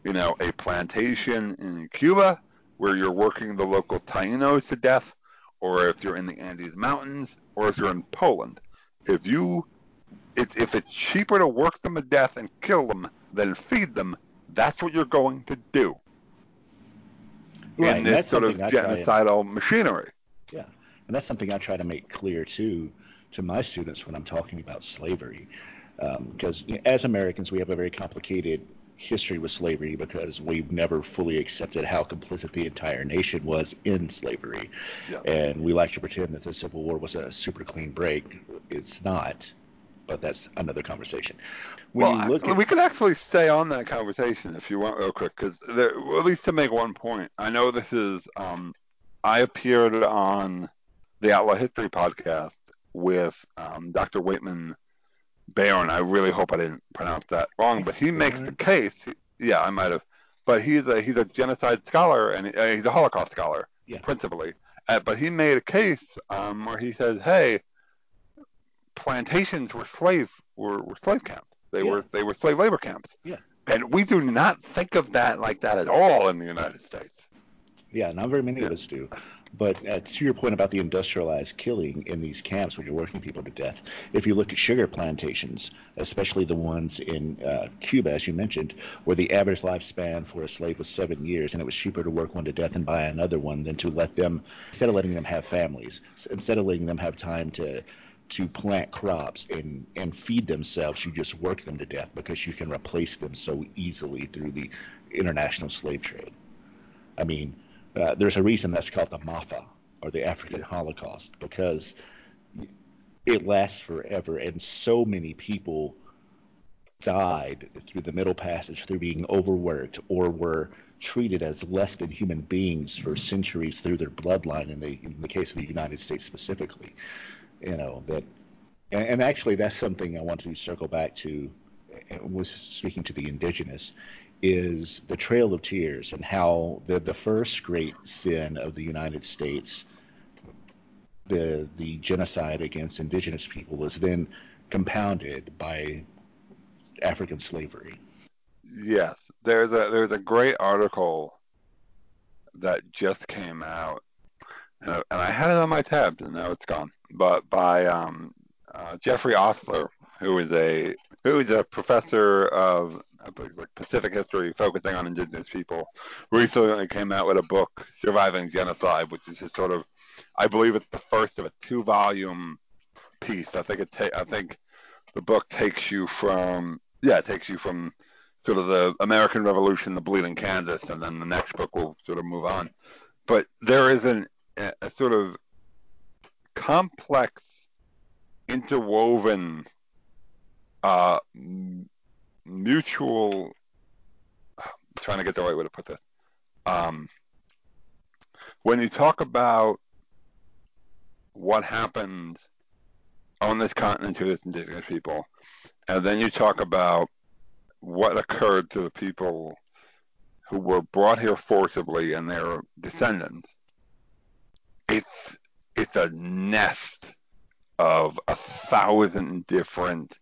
you know, a plantation in Cuba where you're working the local Tainos to death, or if you're in the Andes Mountains, or if you're in Poland. If you, it's, if it's cheaper to work them to death and kill them than feed them, that's what you're going to do. Right, in this sort of genocidal to, machinery. Yeah, and that's something I try to make clear too to my students when I'm talking about slavery, because um, you know, as Americans we have a very complicated history with slavery because we've never fully accepted how complicit the entire nation was in slavery. Yeah. And we like to pretend that the Civil War was a super clean break. It's not, but that's another conversation. When well, at, we could actually stay on that conversation if you want, real quick, because at least to make one point, I know this is. Um, I appeared on the Outlaw History podcast with um, Dr. Waitman Beorn. I really hope I didn't pronounce that wrong, but he makes the case. Yeah, I might have. But he's a he's a genocide scholar and uh, he's a Holocaust scholar yeah. principally. Uh, but he made a case um, where he says, hey, plantations were slave were, were slave camps. They Yeah. were they were slave labor camps. Yeah. And we do not think of that like that at all in the United States. Yeah, not very many of us do. But uh, to your point about the industrialized killing in these camps where you're working people to death, if you look at sugar plantations, especially the ones in uh, Cuba, as you mentioned, where the average lifespan for a slave was seven years, and it was cheaper to work one to death and buy another one than to let them, instead of letting them have families, instead of letting them have time to to plant crops and and feed themselves, you just work them to death because you can replace them so easily through the international slave trade. I mean, uh, there's a reason that's called the Maafa or the African Holocaust because it lasts forever, and so many people died through the Middle Passage through being overworked or were treated as less than human beings for centuries through their bloodline. In the in the case of the United States specifically, you know that, and, and actually that's something I want to circle back to. Was speaking to the indigenous is the Trail of Tears and how the the first great sin of the United States, the the genocide against indigenous people, was then compounded by African slavery. Yes, there's a there's a great article that just came out, and I, and I had it on my tabs, and now it's gone. But by um, uh, Jeffrey Ostler, who is a who is a professor of like Pacific history, focusing on indigenous people, recently came out with a book, Surviving Genocide, which is sort of, I believe it's the first of a two-volume piece. I think it ta- I think the book takes you from yeah, it takes you from sort of the American Revolution, the Bleeding Kansas, and then the next book will sort of move on. But there is an, a, sort of complex, interwoven, uh, mutual. I'm trying to get the right way to put this. Um, when you talk about what happened on this continent to this indigenous people, and then you talk about what occurred to the people who were brought here forcibly and their descendants. It's it's a nest of a thousand different,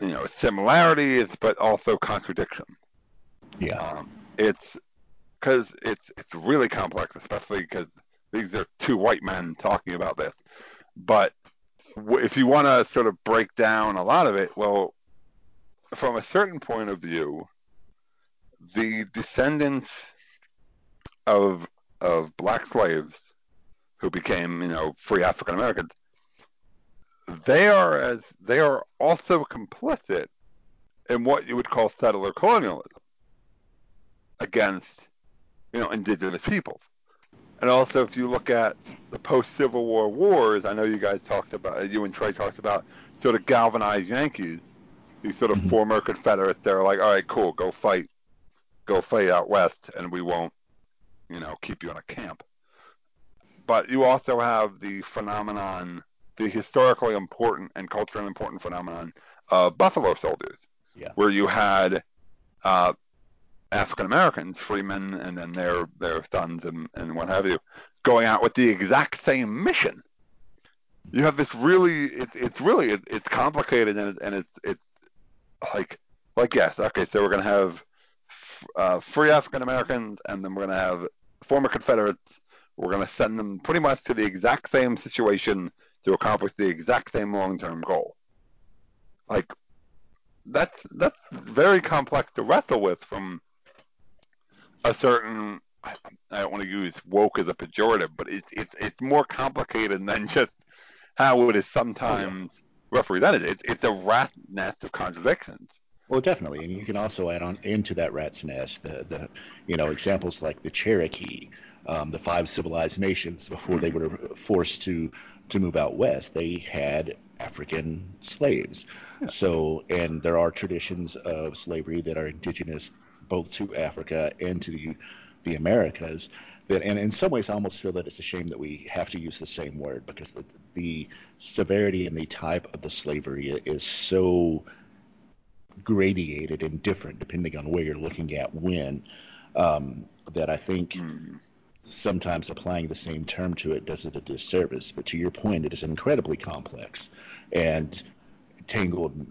you know, similarities, but also contradiction. Yeah, Um, it's because it's it's really complex, especially because these are two white men talking about this. But if you want to sort of break down a lot of it, well, from a certain point of view, the descendants of of black slaves who became, you know, free African Americans, they are as they are also complicit in what you would call settler colonialism against, you know, indigenous peoples. And also, if you look at the post-Civil War wars, I know you guys talked about, you and Trey talked about sort of galvanized Yankees, these sort of Mhm. former Confederates. They're like, all right, cool, go fight, go fight out west, and we won't, you know, keep you in a camp. But you also have the phenomenon, the historically important and culturally important phenomenon of buffalo soldiers, Yeah. where you had uh, African Americans, freemen, and then their their sons and, and what have you, going out with the exact same mission. You have this really, it, it's really, it, it's complicated and, it, and it's it's like like yes, okay, so we're gonna have f- uh, free African Americans, and then we're gonna have former Confederates. We're gonna send them pretty much to the exact same situation to accomplish the exact same long-term goal. Like that's that's very complex to wrestle with from a certain I don't want to use woke as a pejorative, but it's it's it's more complicated than just how it is sometimes represented. It's it's a rat nest of contradictions. Well, definitely, and you can also add on into that rat's nest the, the you know examples like the Cherokee, um, the five civilized nations before they were forced to to move out west. They had African slaves, so and there are traditions of slavery that are indigenous both to Africa and to the the Americas. That and in some ways, I almost feel that it's a shame that we have to use the same word because the, the severity and the type of the slavery is so gradiated and different depending on where you're looking at when. Um, that I think Mm. Sometimes applying the same term to it does it a disservice. But to your point, it is incredibly complex and tangled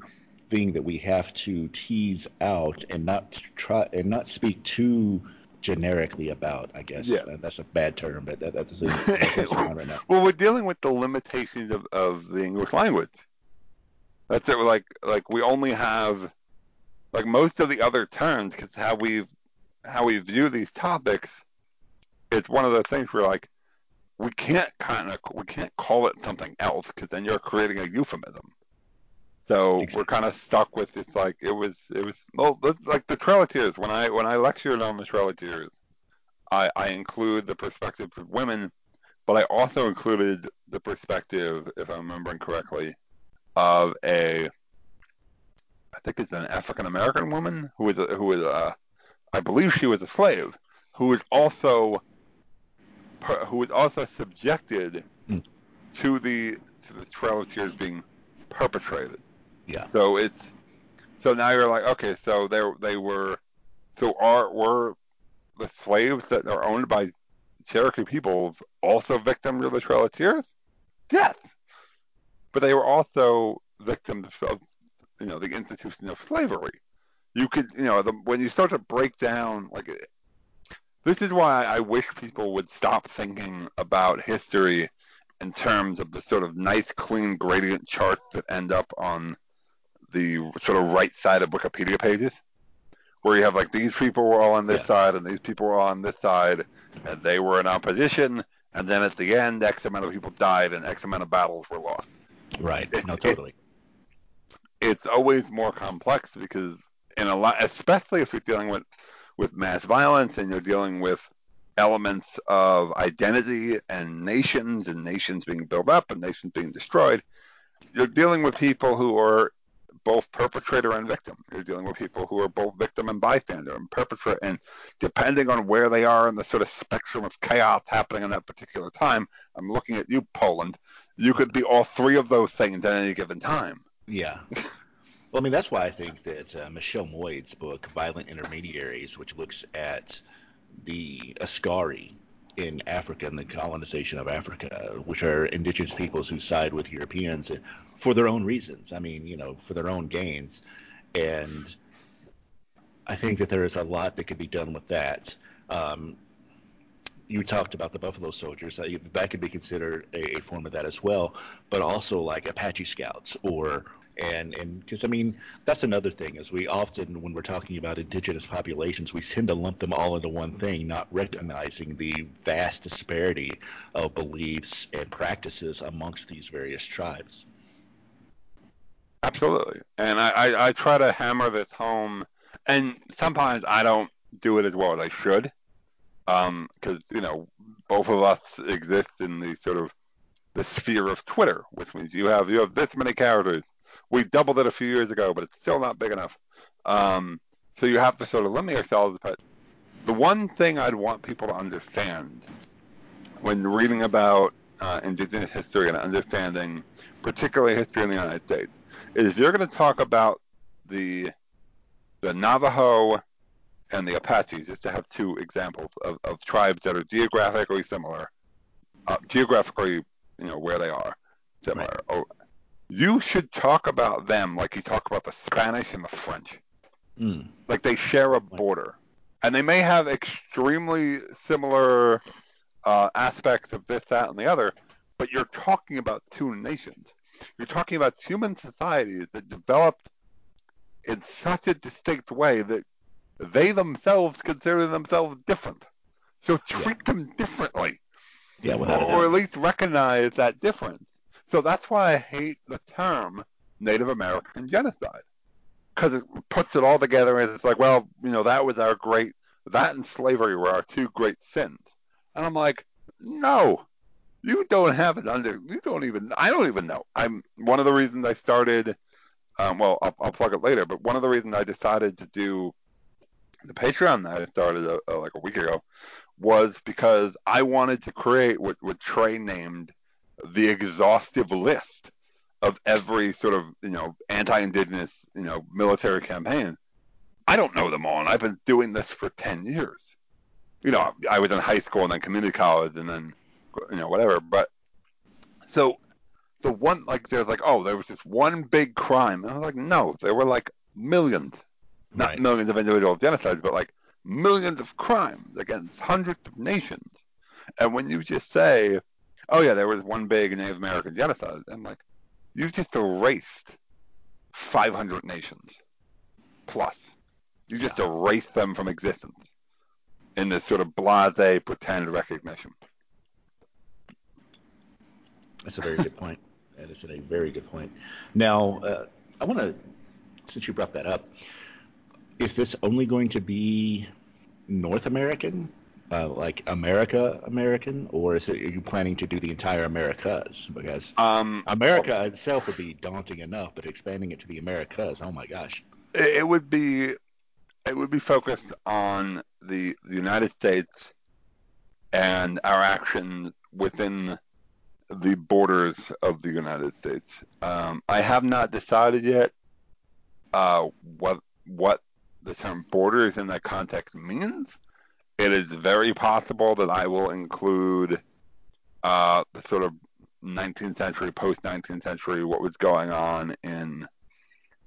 thing that we have to tease out and not try and not speak too generically about. I guess Yeah. Uh, that's a bad term, but that, that's a that's right now. well, we're dealing with the limitations of, of the English language. That's it. Like like we only have like most of the other terms because how we've how we view these topics. It's one of the things where like we can't kind of we can't call it something else because then you're creating a euphemism. So Exactly. we're kind of stuck with it's like it was it was well like the Trail of Tears when I when I lectured on the Trail of Tears, I I include the perspective of women, but I also included the perspective, if I'm remembering correctly, of a I think it's an African American woman who was a, who was a I believe she was a slave who was also who was also subjected Hmm. to the to the Trail of Tears being perpetrated. Yeah. So it's so now you're like, okay, so they they were so are were the slaves that are owned by Cherokee people also victims of the Trail of Tears? Yes. But they were also victims of you know the institution of slavery. You could you know the, when you start to break down like this is why I wish people would stop thinking about history in terms of the sort of nice clean gradient charts that end up on the sort of right side of Wikipedia pages, where you have like these people were all on this Yeah. side and these people were on this side, and they were in opposition, and then at the end, X amount of people died and X amount of battles were lost. Right. It- No, it- totally. It's always more complex because in a lot, especially if you're dealing with with mass violence and you're dealing with elements of identity and nations and nations being built up and nations being destroyed, you're dealing with people who are both perpetrator and victim. You're dealing with people who are both victim and bystander and perpetrator. And depending on where they are in the sort of spectrum of chaos happening in that particular time, I'm looking at you, Poland. You could be all three of those things at any given time. Yeah. Well, I mean, that's why I think that uh, Michelle Moyd's book, Violent Intermediaries, which looks at the Askari in Africa and the colonization of Africa, which are indigenous peoples who side with Europeans for their own reasons. I mean, you know, for their own gains. And I think that there is a lot that could be done with that. Um, you talked about the Buffalo Soldiers. That could be considered a, a form of that as well, but also like Apache Scouts or and and because I mean that's another thing is we often when we're talking about indigenous populations we tend to lump them all into one thing, not recognizing the vast disparity of beliefs and practices amongst these various tribes. Absolutely. And I, I, I try to hammer this home, and sometimes I don't do it as well as I should, because you know both of us exist in the sort of the sphere of Twitter, which means you have you have this many characters. We doubled it a few years ago, but it's still not big enough. Um, so you have to sort of limit yourselves. But the one thing I'd want people to understand when reading about uh, indigenous history and understanding, particularly history in the United States, is if you're going to talk about the the Navajo and the Apaches, just to have two examples of, of tribes that are geographically similar, uh, geographically, you know, where they are similar. Oh, you should talk about them like you talk about the Spanish and the French, Mm. like they share a border, and they may have extremely similar uh, aspects of this, that, and the other, but you're talking about two nations. You're talking about human societies that developed in such a distinct way that they themselves consider themselves different. So treat them differently, Yeah, without or, or at least recognize that difference. So that's why I hate the term Native American genocide, because it puts it all together and it's like, well, you know, that was our great, that and slavery were our two great sins. And I'm like, no, you don't have it under. You don't even. I don't even know. I'm one of the reasons I started. Um, well, I'll, I'll plug it later. But one of the reasons I decided to do the Patreon that I started uh, uh, like a week ago was because I wanted to create what what Trey named the exhaustive list of every sort of you know anti-indigenous you know military campaign. I don't know them all, and I've been doing this for ten years. you know, I was in high school and then community college and then, you know, whatever. But so the one, like, there's like, oh, there was this one big crime. And I was like, no, there were like millions, not Right. millions of individual genocides, but like millions of crimes against hundreds of nations. And when you just say, oh, yeah, there was one big Native American genocide, I'm like, you've just erased 500 nations plus. You just erase them from existence in this sort of blase pretend recognition. That's a very good point. That is a very good point. Now, uh, I want to, since you brought that up, is this only going to be North American, uh, like America American, or is it, are you planning to do the entire Americas? Because Um, America itself would be daunting enough, but expanding it to the Americas, oh my gosh. it would be it would be focused on the, the United States and our actions within the borders of the United States. Um, I have not decided yet uh, what what the term borders in that context means. It is very possible that I will include uh, the sort of 19th century, post 19th century, what was going on in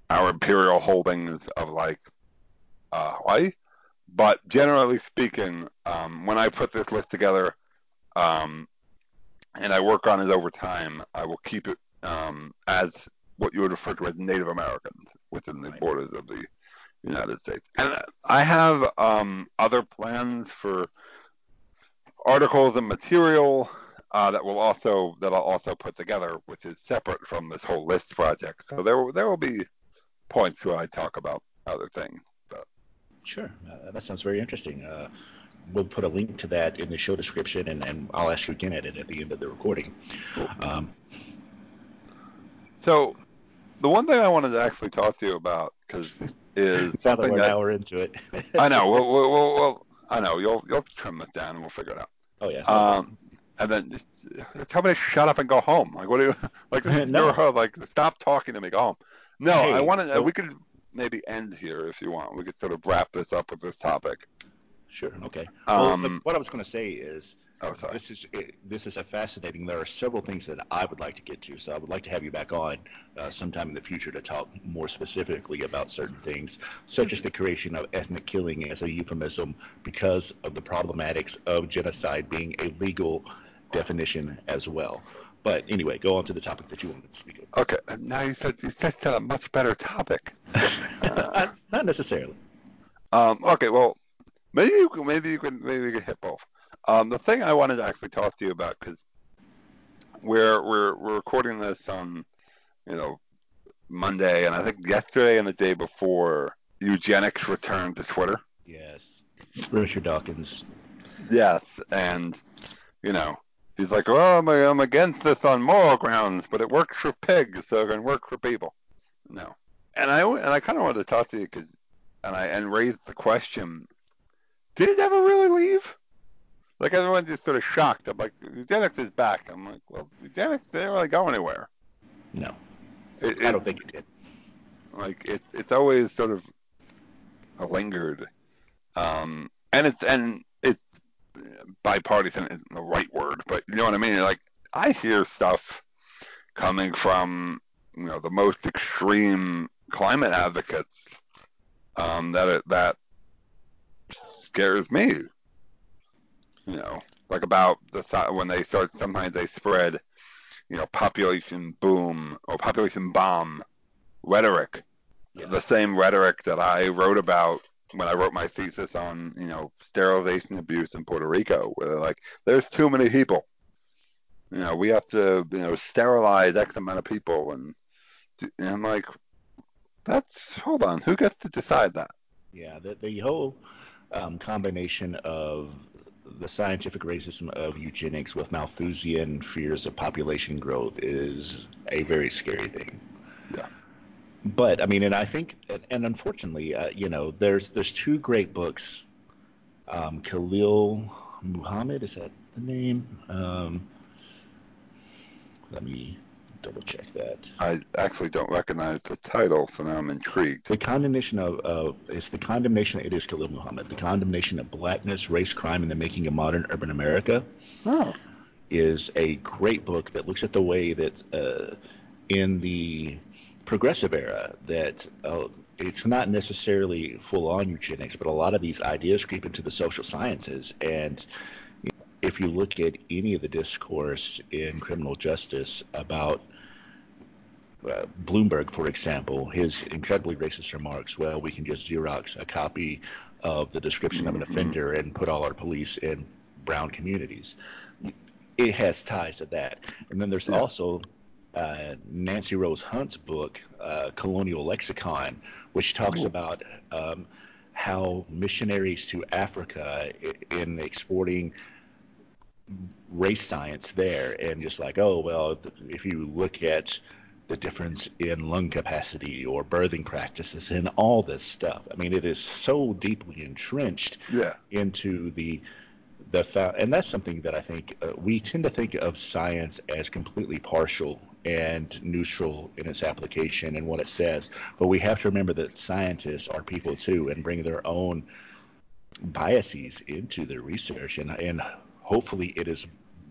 our imperial holdings of like uh, Hawaii. But generally speaking, um, when I put this list together, um, and I work on it over time, I will keep it um, as what you would refer to as Native Americans within the Right. borders of the United States. And I have um, other plans for articles and material uh, that will also that I'll also put together, which is separate from this whole list project. So there will- there will be points where I talk about other things. But Sure, uh, that sounds very interesting. Uh, we'll put a link to that in the show description, and, and I'll ask you again at it at the end of the recording. Um, so the one thing I wanted to actually talk to you about because is now that we're an that hour into it. I know. We'll, we'll, we'll, we'll, I know. You'll you'll trim this down and we'll figure it out. oh yeah. Um, and then tell me to shut up and go home. Like, what do you like? No. ho- like. Stop talking to me. Go home. No, Hey, I want to. so- we could maybe end here if you want. We could sort of wrap this up with this topic. Sure. Okay. well, Um, the- what I was going to say is Oh, sorry. this is it, this is a fascinating. There are several things that I would like to get to, so I would like to have you back on uh, sometime in the future to talk more specifically about certain things, such as the creation of ethnic killing as a euphemism because of the problematics of genocide being a legal definition as well. But anyway, go on to the topic that you wanted to speak Okay. Now you said you said a much better topic. of. not, necessarily. Um, okay, well, maybe maybe you can maybe you can hit both. Um, the thing I wanted to actually talk to you about because we're we're we're recording this on you know Monday, and I think yesterday and the day before eugenics returned to Twitter. Yes. Richard Dawkins. Yes, and you know he's like, oh, I'm, I'm against this on moral grounds, but it works for pigs, so it can work for people. No, and I and I kind of wanted to talk to you because and I and raise the question: Did it ever really leave? Like everyone's just sort of shocked. I'm like, eugenics is back. I'm like, well, eugenics didn't really go anywhere. No, It, I don't think it did. like it, it's always sort of lingered um and it's and it's bipartisan isn't the right word but you know what i mean like i hear stuff coming from you know the most extreme climate advocates um that it, that scares me you know like about the th- when they start sometimes they spread you know population boom or population bomb rhetoric Yeah. the same rhetoric that I wrote about when I wrote my thesis on, you know, sterilization abuse in Puerto Rico, where they're like, there's too many people. You know, we have to, you know, sterilize X amount of people. And, and I'm like, that's, hold on, who gets to decide that? Yeah, the, the whole um, combination of the scientific racism of eugenics with Malthusian fears of population growth is a very scary thing. Yeah. But I mean, and I think, and, unfortunately, uh, you know, there's there's two great books. Um, Khalil Muhammad is that the name? Um, let me double check that. I actually don't recognize the title, so now I'm intrigued. The condemnation of uh, it's the condemnation of Idris Khalil Muhammad, the condemnation of blackness, race, crime, and the making of modern urban America. Oh. Is a great book that looks at the way that uh, in the progressive era that uh, it's not necessarily full on eugenics, but a lot of these ideas creep into the social sciences. And if you look at any of the discourse in criminal justice about uh, Bloomberg, for example, his incredibly racist remarks, well, we can just Xerox a copy of the description of an Mm-hmm. offender and put all our police in brown communities. It has ties to that. And then there's Yeah. also uh, Nancy Rose Hunt's book, uh, Colonial Lexicon, which talks Ooh. about um, how missionaries to Africa in exporting race science there and just like oh well if you look at the difference in lung capacity or birthing practices and all this stuff i mean it is so deeply entrenched Yeah. into the the fa- and that's something that i think uh, we tend to think of science as completely partial and neutral in its application and what it says but we have to remember that scientists are people too and bring their own biases into their research and and hopefully it is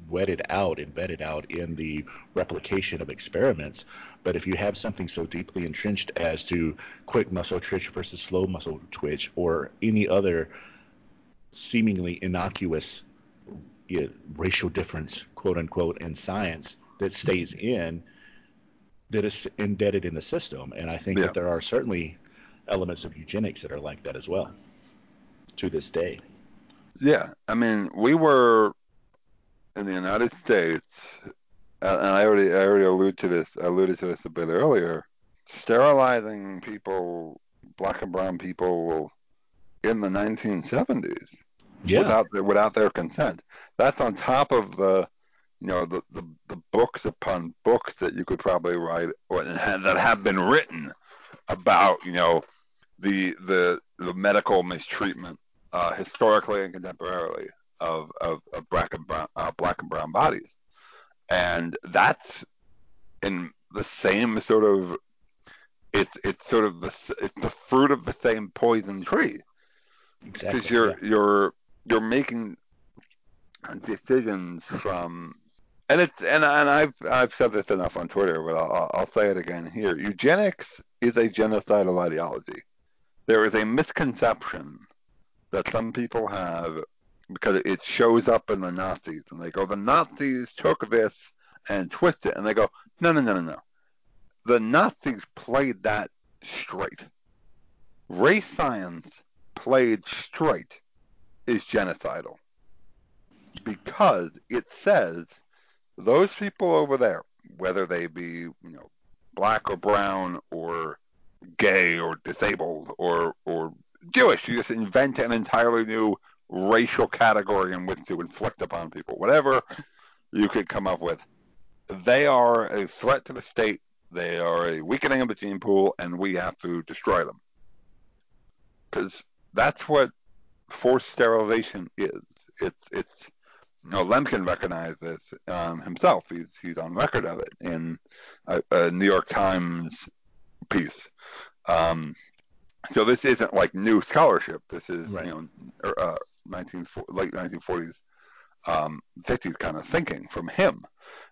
wedded out embedded out in the replication of experiments. But if you have something so deeply entrenched as to quick muscle twitch versus slow muscle twitch or any other seemingly innocuous you know, racial difference quote unquote in science that stays in that is embedded in the system. And i think Yeah. that there are certainly elements of eugenics that are like that as well to this day Yeah, I mean, we were in the United States, uh, and I already I already alluded to this alluded to this a bit earlier, sterilizing people, black and brown people, in the 1970s yeah without their, without their consent. That's on top of the you know the, the, the books upon books that you could probably write or that have been written about you know the the the medical mistreatment uh, historically and contemporarily of, of, of black and brown uh, black and brown bodies, and that's in the same sort of it's it's sort of the it's the fruit of the same poison tree exactly because you're yeah. you're you're making decisions from and it's and, and I've I've said this enough on Twitter, but I'll, I'll say it again here. Eugenics is a genocidal ideology. There is a misconception that some people have because it shows up in the Nazis, and they go, the Nazis took this and twisted it, and they go, no, no, no, no, no. The Nazis played that straight. Race science played straight is genocidal because it says those people over there, whether they be you know black or brown or gay or disabled or or Jewish, you just invent an entirely new racial category in which to inflict upon people. Whatever you could come up with, they are a threat to the state. They are a weakening of the gene pool, and we have to destroy them. Because that's what forced sterilization is. It's it's you know, Lemkin recognized this um, himself. He's he's on record of it in a, a New York Times piece. Um, so this isn't like new scholarship. This is Right. you know er, uh, 19 late 1940s, um, 50s kind of thinking from him,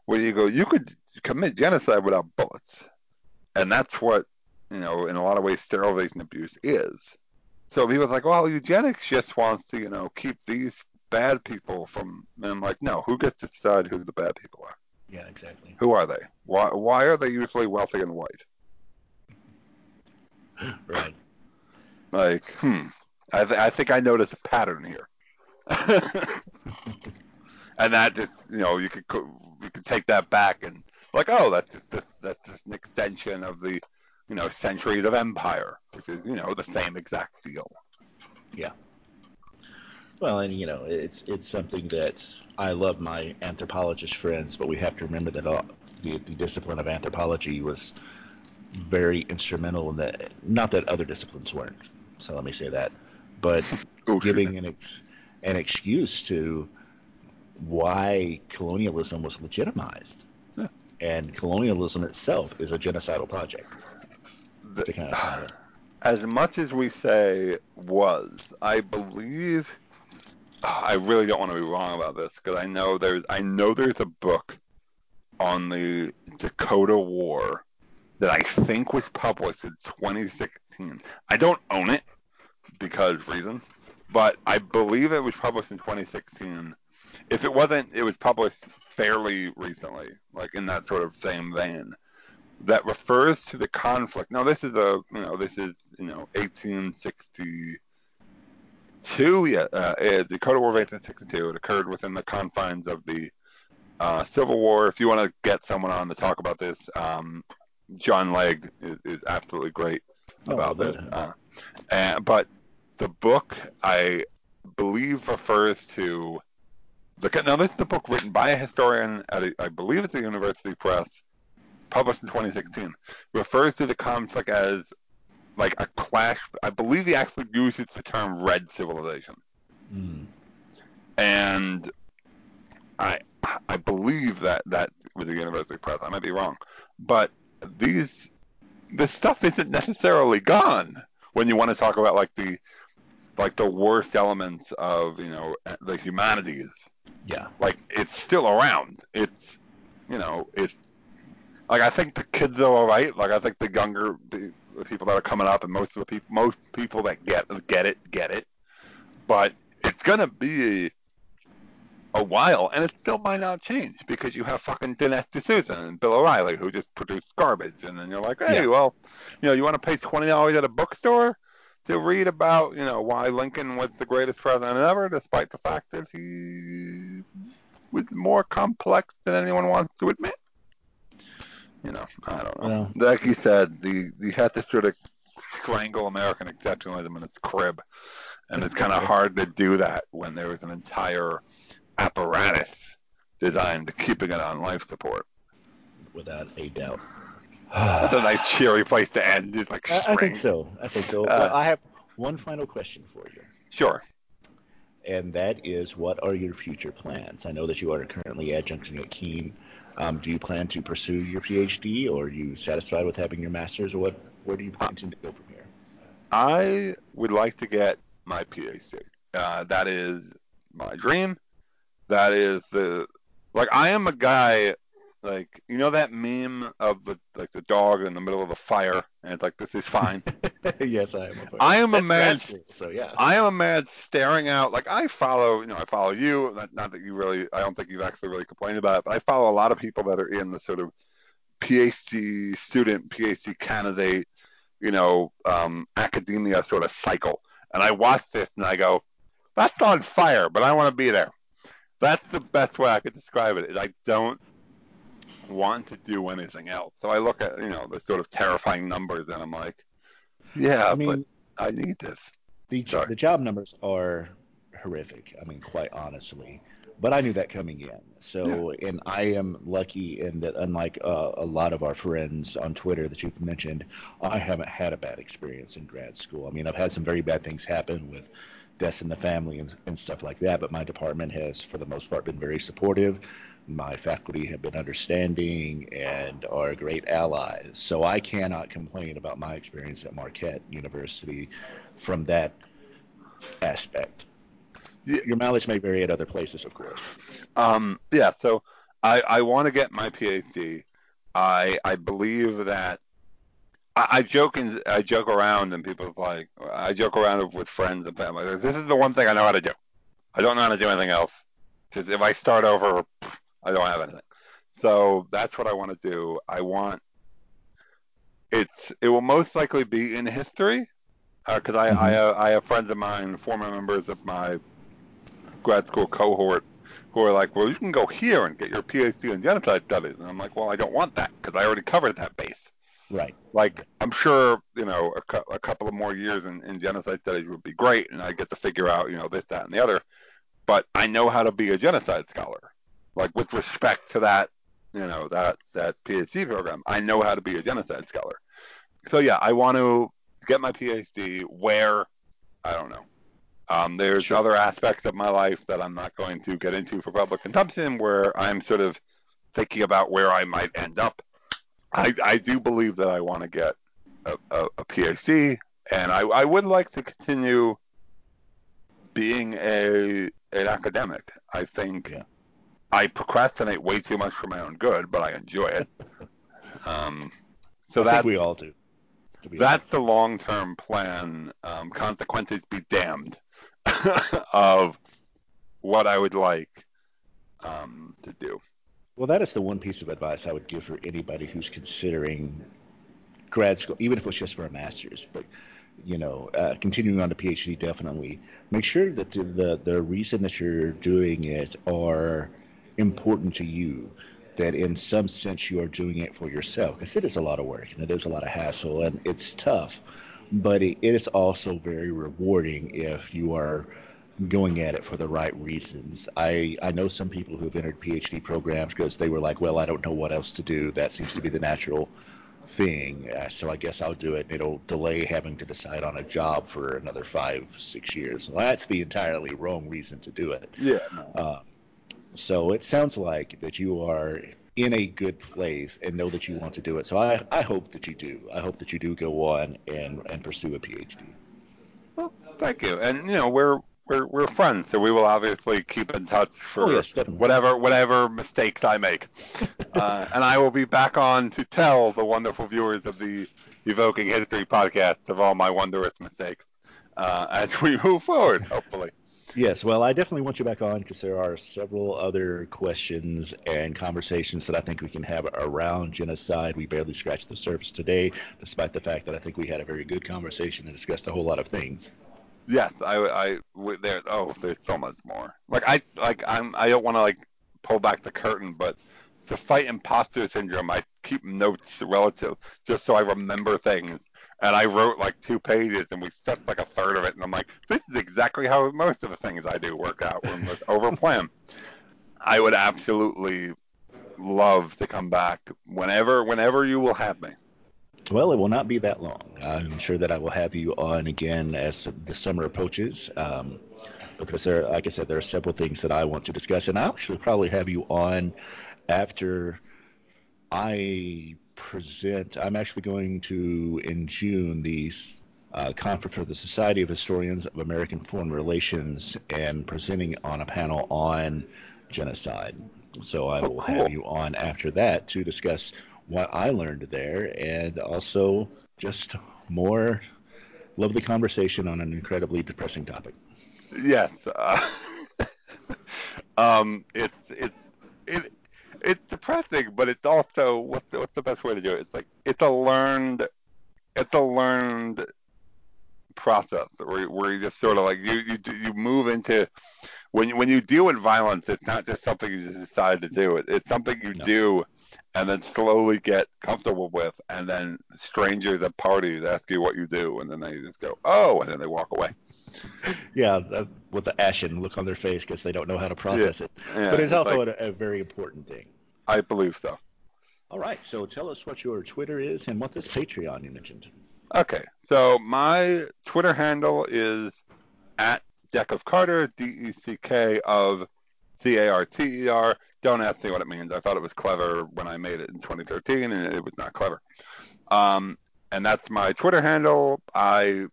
where you go, you could commit genocide without bullets, and that's what you know in a lot of ways sterilization abuse is. So he was like, well, eugenics just wants to you know keep these bad people from. And I'm like, no, who gets to decide who the bad people are? yeah exactly Who are they? Why why are they usually wealthy and white? right Like, hmm, I, th- I think I notice a pattern here. and that just, you know, you could co- you could take that back and like, oh, that's just that's just an extension of the, you know, centuries of empire, which is, you know, the same exact deal. Yeah. Well, and you know, it's it's something that I love my anthropologist friends, but we have to remember that all, the the discipline of anthropology was very instrumental in that. Not that other disciplines weren't. So let me say that, but Oh, giving an ex, an excuse to why colonialism was legitimized. Yeah. and colonialism itself is a genocidal project. The- kind of as much as we say was, I believe. I really don't want to be wrong about this because I know there's I know there's a book on the Dakota War that I think was published in 2016. I don't own it because reasons, but I believe it was published in 2016. If it wasn't, it was published fairly recently, like in that sort of same vein that refers to the conflict. Now, this is a, you know, this is, you know, 1862. Yeah, uh, uh, the Dakota War of 1862. It occurred within the confines of the uh, Civil War. If you want to get someone on to talk about this, um, John Legg is, is absolutely great Oh, about good. this. Uh, and, but the book, I believe, refers to the. Now, this is a book written by a historian at, a, I believe, it's the University Press, published in 2016. Refers to the conflict as like a clash. I believe he actually uses the term "red civilization," Mm. and I I believe that that was the University Press. I might be wrong, but these this stuff isn't necessarily gone when you want to talk about like the like the worst elements of you know the humanities. Yeah. like it's still around. It's you know it's like i think the kids are all right. Like i think the younger the, the people that are coming up and most of the people most people that get get it get it. But it's gonna be a while and it still might not change because you have fucking Dinesh D'Souza and Bill O'Reilly who just produce garbage and then you're like hey Yeah. well you know you want to pay twenty dollars at a bookstore to read about you know why Lincoln was the greatest president ever despite the fact that he was more complex than anyone wants to admit you know I don't know Well- like you said the you have to sort of strangle American exceptionalism in its crib and it's kind of hard to do that when there was an entire apparatus designed to keeping it on life support. Without a doubt. That's a nice cheery place to end. Just like I, I think so. I think so. Uh, I have one final question for you, Sure. and that is, what are your future plans? I know that you are currently adjuncting at Keene. Um, do you plan to pursue your PhD, or are you satisfied with having your master's, or what? Where do you plan to go from here? I would like to get my PhD. Uh, that is my dream. That is the like I am a guy like you know that meme of the like the dog in the middle of a fire and it's like this is fine. yes, I am. A I am a That's grad man So yeah. I am a man staring out. Like I follow, you know, I follow you. Not, not that you really, I don't think you've actually really complained about it, but I follow a lot of people that are in the sort of PhD student, PhD candidate, you know, um, academia sort of cycle. And I watch this and I go, that's on fire, but I want to be there. That's the best way I could describe it. Is I don't want to do anything else. So I look at, you know, the sort of terrifying numbers and I'm like, yeah, I mean, but I need this. the sorry. the job numbers are horrific. I mean, quite honestly. But I knew that coming in. So, and I am lucky in that, unlike uh, a lot of our friends on Twitter that you've mentioned, I haven't had a bad experience in grad school. I mean, I've had some very bad things happen with deaths in the family and, and stuff like that, but my department has, for the most part, been very supportive. My faculty have been understanding and are great allies. So I cannot complain about my experience at Marquette University from that aspect. Yeah. Your mileage may vary at other places, of course. Um, yeah, so I, I want to get my PhD. I I believe that I, I joke and I joke around, and people are like I joke around with friends and family. Like, This is the one thing I know how to do. I don't know how to do anything else. Because if I start over, I don't have anything. So that's what I want to do. I want it's it will most likely be in history because I, I Mhm. have, I have friends of mine, former members of my grad school cohort, who are like, well, you can go here and get your PhD in genocide studies, and I'm like, well, I don't want that because I already covered that base. Right. Like, I'm sure you know a, cou- a couple of more years in, in genocide studies would be great, and I get to figure out you know this, that, and the other. But I know how to be a genocide scholar, like with respect to that, you know, that that PhD program. I know how to be a genocide scholar. So yeah, I want to get my PhD. Where? I don't know. Um, there's Sure. other aspects of my life that I'm not going to get into for public consumption where I'm sort of thinking about where I might end up. I, I do believe that I want to get a, a, a PhD, and I, I would like to continue being a an academic. I think Yeah. I procrastinate way too much for my own good, but I enjoy it. Um, so I that's we all do. that's the long term plan. Um, consequences be damned of what I would like um, to do. Well, that is the one piece of advice I would give for anybody who's considering grad school, even if it's just for a master's. But you know, uh, continuing on to PhD, definitely make sure that the, the the reason that you're doing it are important to you. That in some sense you are doing it for yourself, because it is a lot of work and it is a lot of hassle and it's tough. But it, it is also very rewarding if you are going at it for the right reasons. I, I know some people who've entered PhD programs because they were like, well, I don't know what else to do. That seems to be the natural thing. Uh, so I guess I'll do it. It'll delay having to decide on a job for another five, six years. Well, that's the entirely wrong reason to do it. Yeah. Uh, so it sounds like that you are in a good place and know that you want to do it. So I, I hope that you do. I hope that you do go on and, and pursue a PhD. Well, thank you. And you know, we're we're we're friends, so we will obviously keep in touch for Oh, yes, whatever whatever mistakes I make. uh, and I will be back on to tell the wonderful viewers of the Evoking History podcast of all my wondrous mistakes uh, as we move forward, hopefully. Yes, well, I definitely want you back on because there are several other questions and conversations that I think we can have around genocide. We barely scratched the surface today, despite the fact that I think we had a very good conversation and discussed a whole lot of things. Yes, I, I, w- there. Oh, there's so much more. Like I, like I'm. I don't want to like pull back the curtain, but to fight imposter syndrome, I keep notes relative just so I remember things. And I wrote like two pages, and we stuck like a third of it. And I'm like, this is exactly how most of the things I do work out when with over plan. I would absolutely love to come back whenever, whenever you will have me. Well, it will not be that long. I'm sure that I will have you on again as the summer approaches. Um, because there, like I said, there are several things that I want to discuss, and I'll actually probably have you on after I present. I'm actually going to in June the uh, conference for the Society of Historians of American Foreign Relations and presenting on a panel on genocide. So I Oh, will cool. have you on after that to discuss what I learned there and also just more lovely conversation on an incredibly depressing topic. Yes. Uh, um, it's it's it it's depressing, but it's also what's the, what's the best way to do it? It's like it's a learned it's a learned process where where you just sort of like you you you move into when you, when you deal with violence, it's not just something you just decide to do. It, it's something you No. do and then slowly get comfortable with, and then strangers at parties ask you what you do, and then they just go, "Oh," and then they walk away. Yeah, uh, with the ashen look on their face because they don't know how to process it. Yeah, but it's also like- a, a very important thing. I believe so. All right, so tell us what your Twitter is and what this Patreon you mentioned. Okay, so my Twitter handle is at Deck of Carter, D E C K of C A R T E R. Don't ask me what it means. I thought it was clever when I made it in 2013, and it was not clever. Um, and that's my Twitter handle. I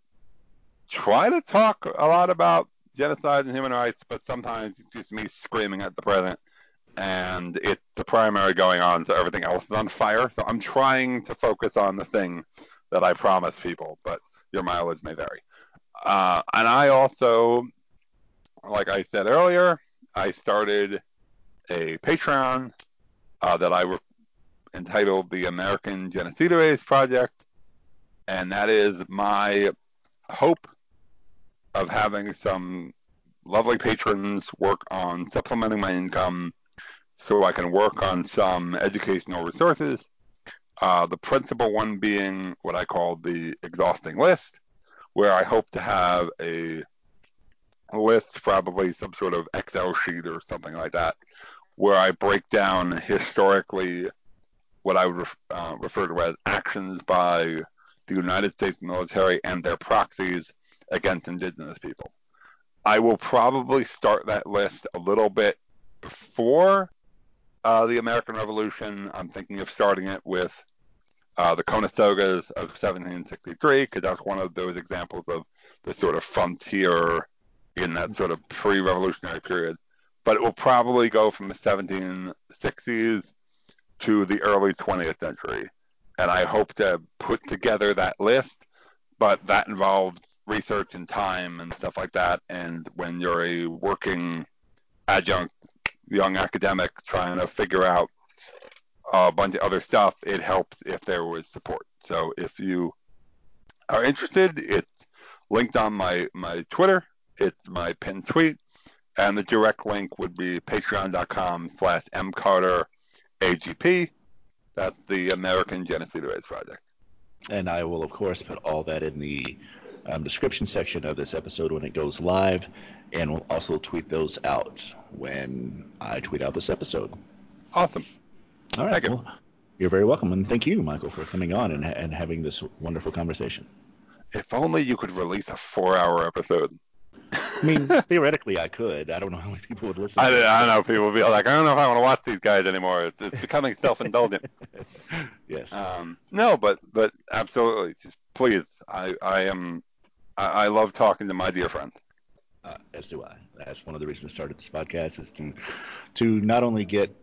try to talk a lot about genocide and human rights, but sometimes it's just me screaming at the president, and it's the primary going on, so everything else is on fire. So I'm trying to focus on the thing that I promise people, but your mileage may vary. Uh, and I also, like I said earlier, I started a Patreon uh, that I entitled the American Genocidaires Project, and that is my hope of having some lovely patrons work on supplementing my income so I can work on some educational resources. Uh, the principal one being what I call the exhausting list, where I hope to have a list, probably some sort of Excel sheet or something like that, where I break down historically what I would uh, refer to as actions by the United States military and their proxies against indigenous people. I will probably start that list a little bit before uh, the American Revolution. I'm thinking of starting it with uh, the Conestogas of 1763, because that's one of those examples of the sort of frontier in that sort of pre-revolutionary period. But it will probably go from the 1760s to the early 20th century. And I hope to put together that list, but that involves research and time and stuff like that. And when you're a working adjunct young academic trying to figure out a bunch of other stuff, it helps if there was support. So if you are interested, it's linked on my, my Twitter. It's my pinned tweet. And the direct link would be patreon.com slash mcarteragp. That's the American Genocidaires Project. And I will, of course, put all that in the um, description section of this episode when it goes live. And we'll also tweet those out when I tweet out this episode. Awesome. All right. Well, you're very welcome. And thank you, Michael, for coming on and, and having this wonderful conversation. If only you could release a four hour episode. I mean, theoretically, I could. I don't know how many people would listen. I, I don't know people would be like, I don't know if I want to watch these guys anymore. It's, it's becoming self-indulgent. yes. Um, no, but but absolutely, just please. I I am. I, I love talking to my dear friends. Uh, as do I. That's one of the reasons I started this podcast is to to not only get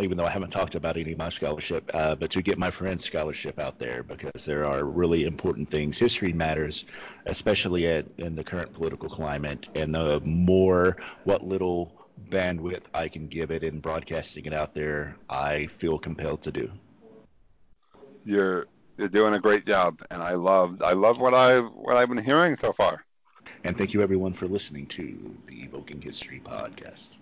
even though I haven't talked about any of my scholarship, uh, but to get my friend's scholarship out there because there are really important things. History matters, especially at, in the current political climate, and the more what little bandwidth I can give it in broadcasting it out there, I feel compelled to do. You're you're doing a great job, and I love I love what I what I've been hearing so far. And thank you everyone for listening to the Evoking History podcast.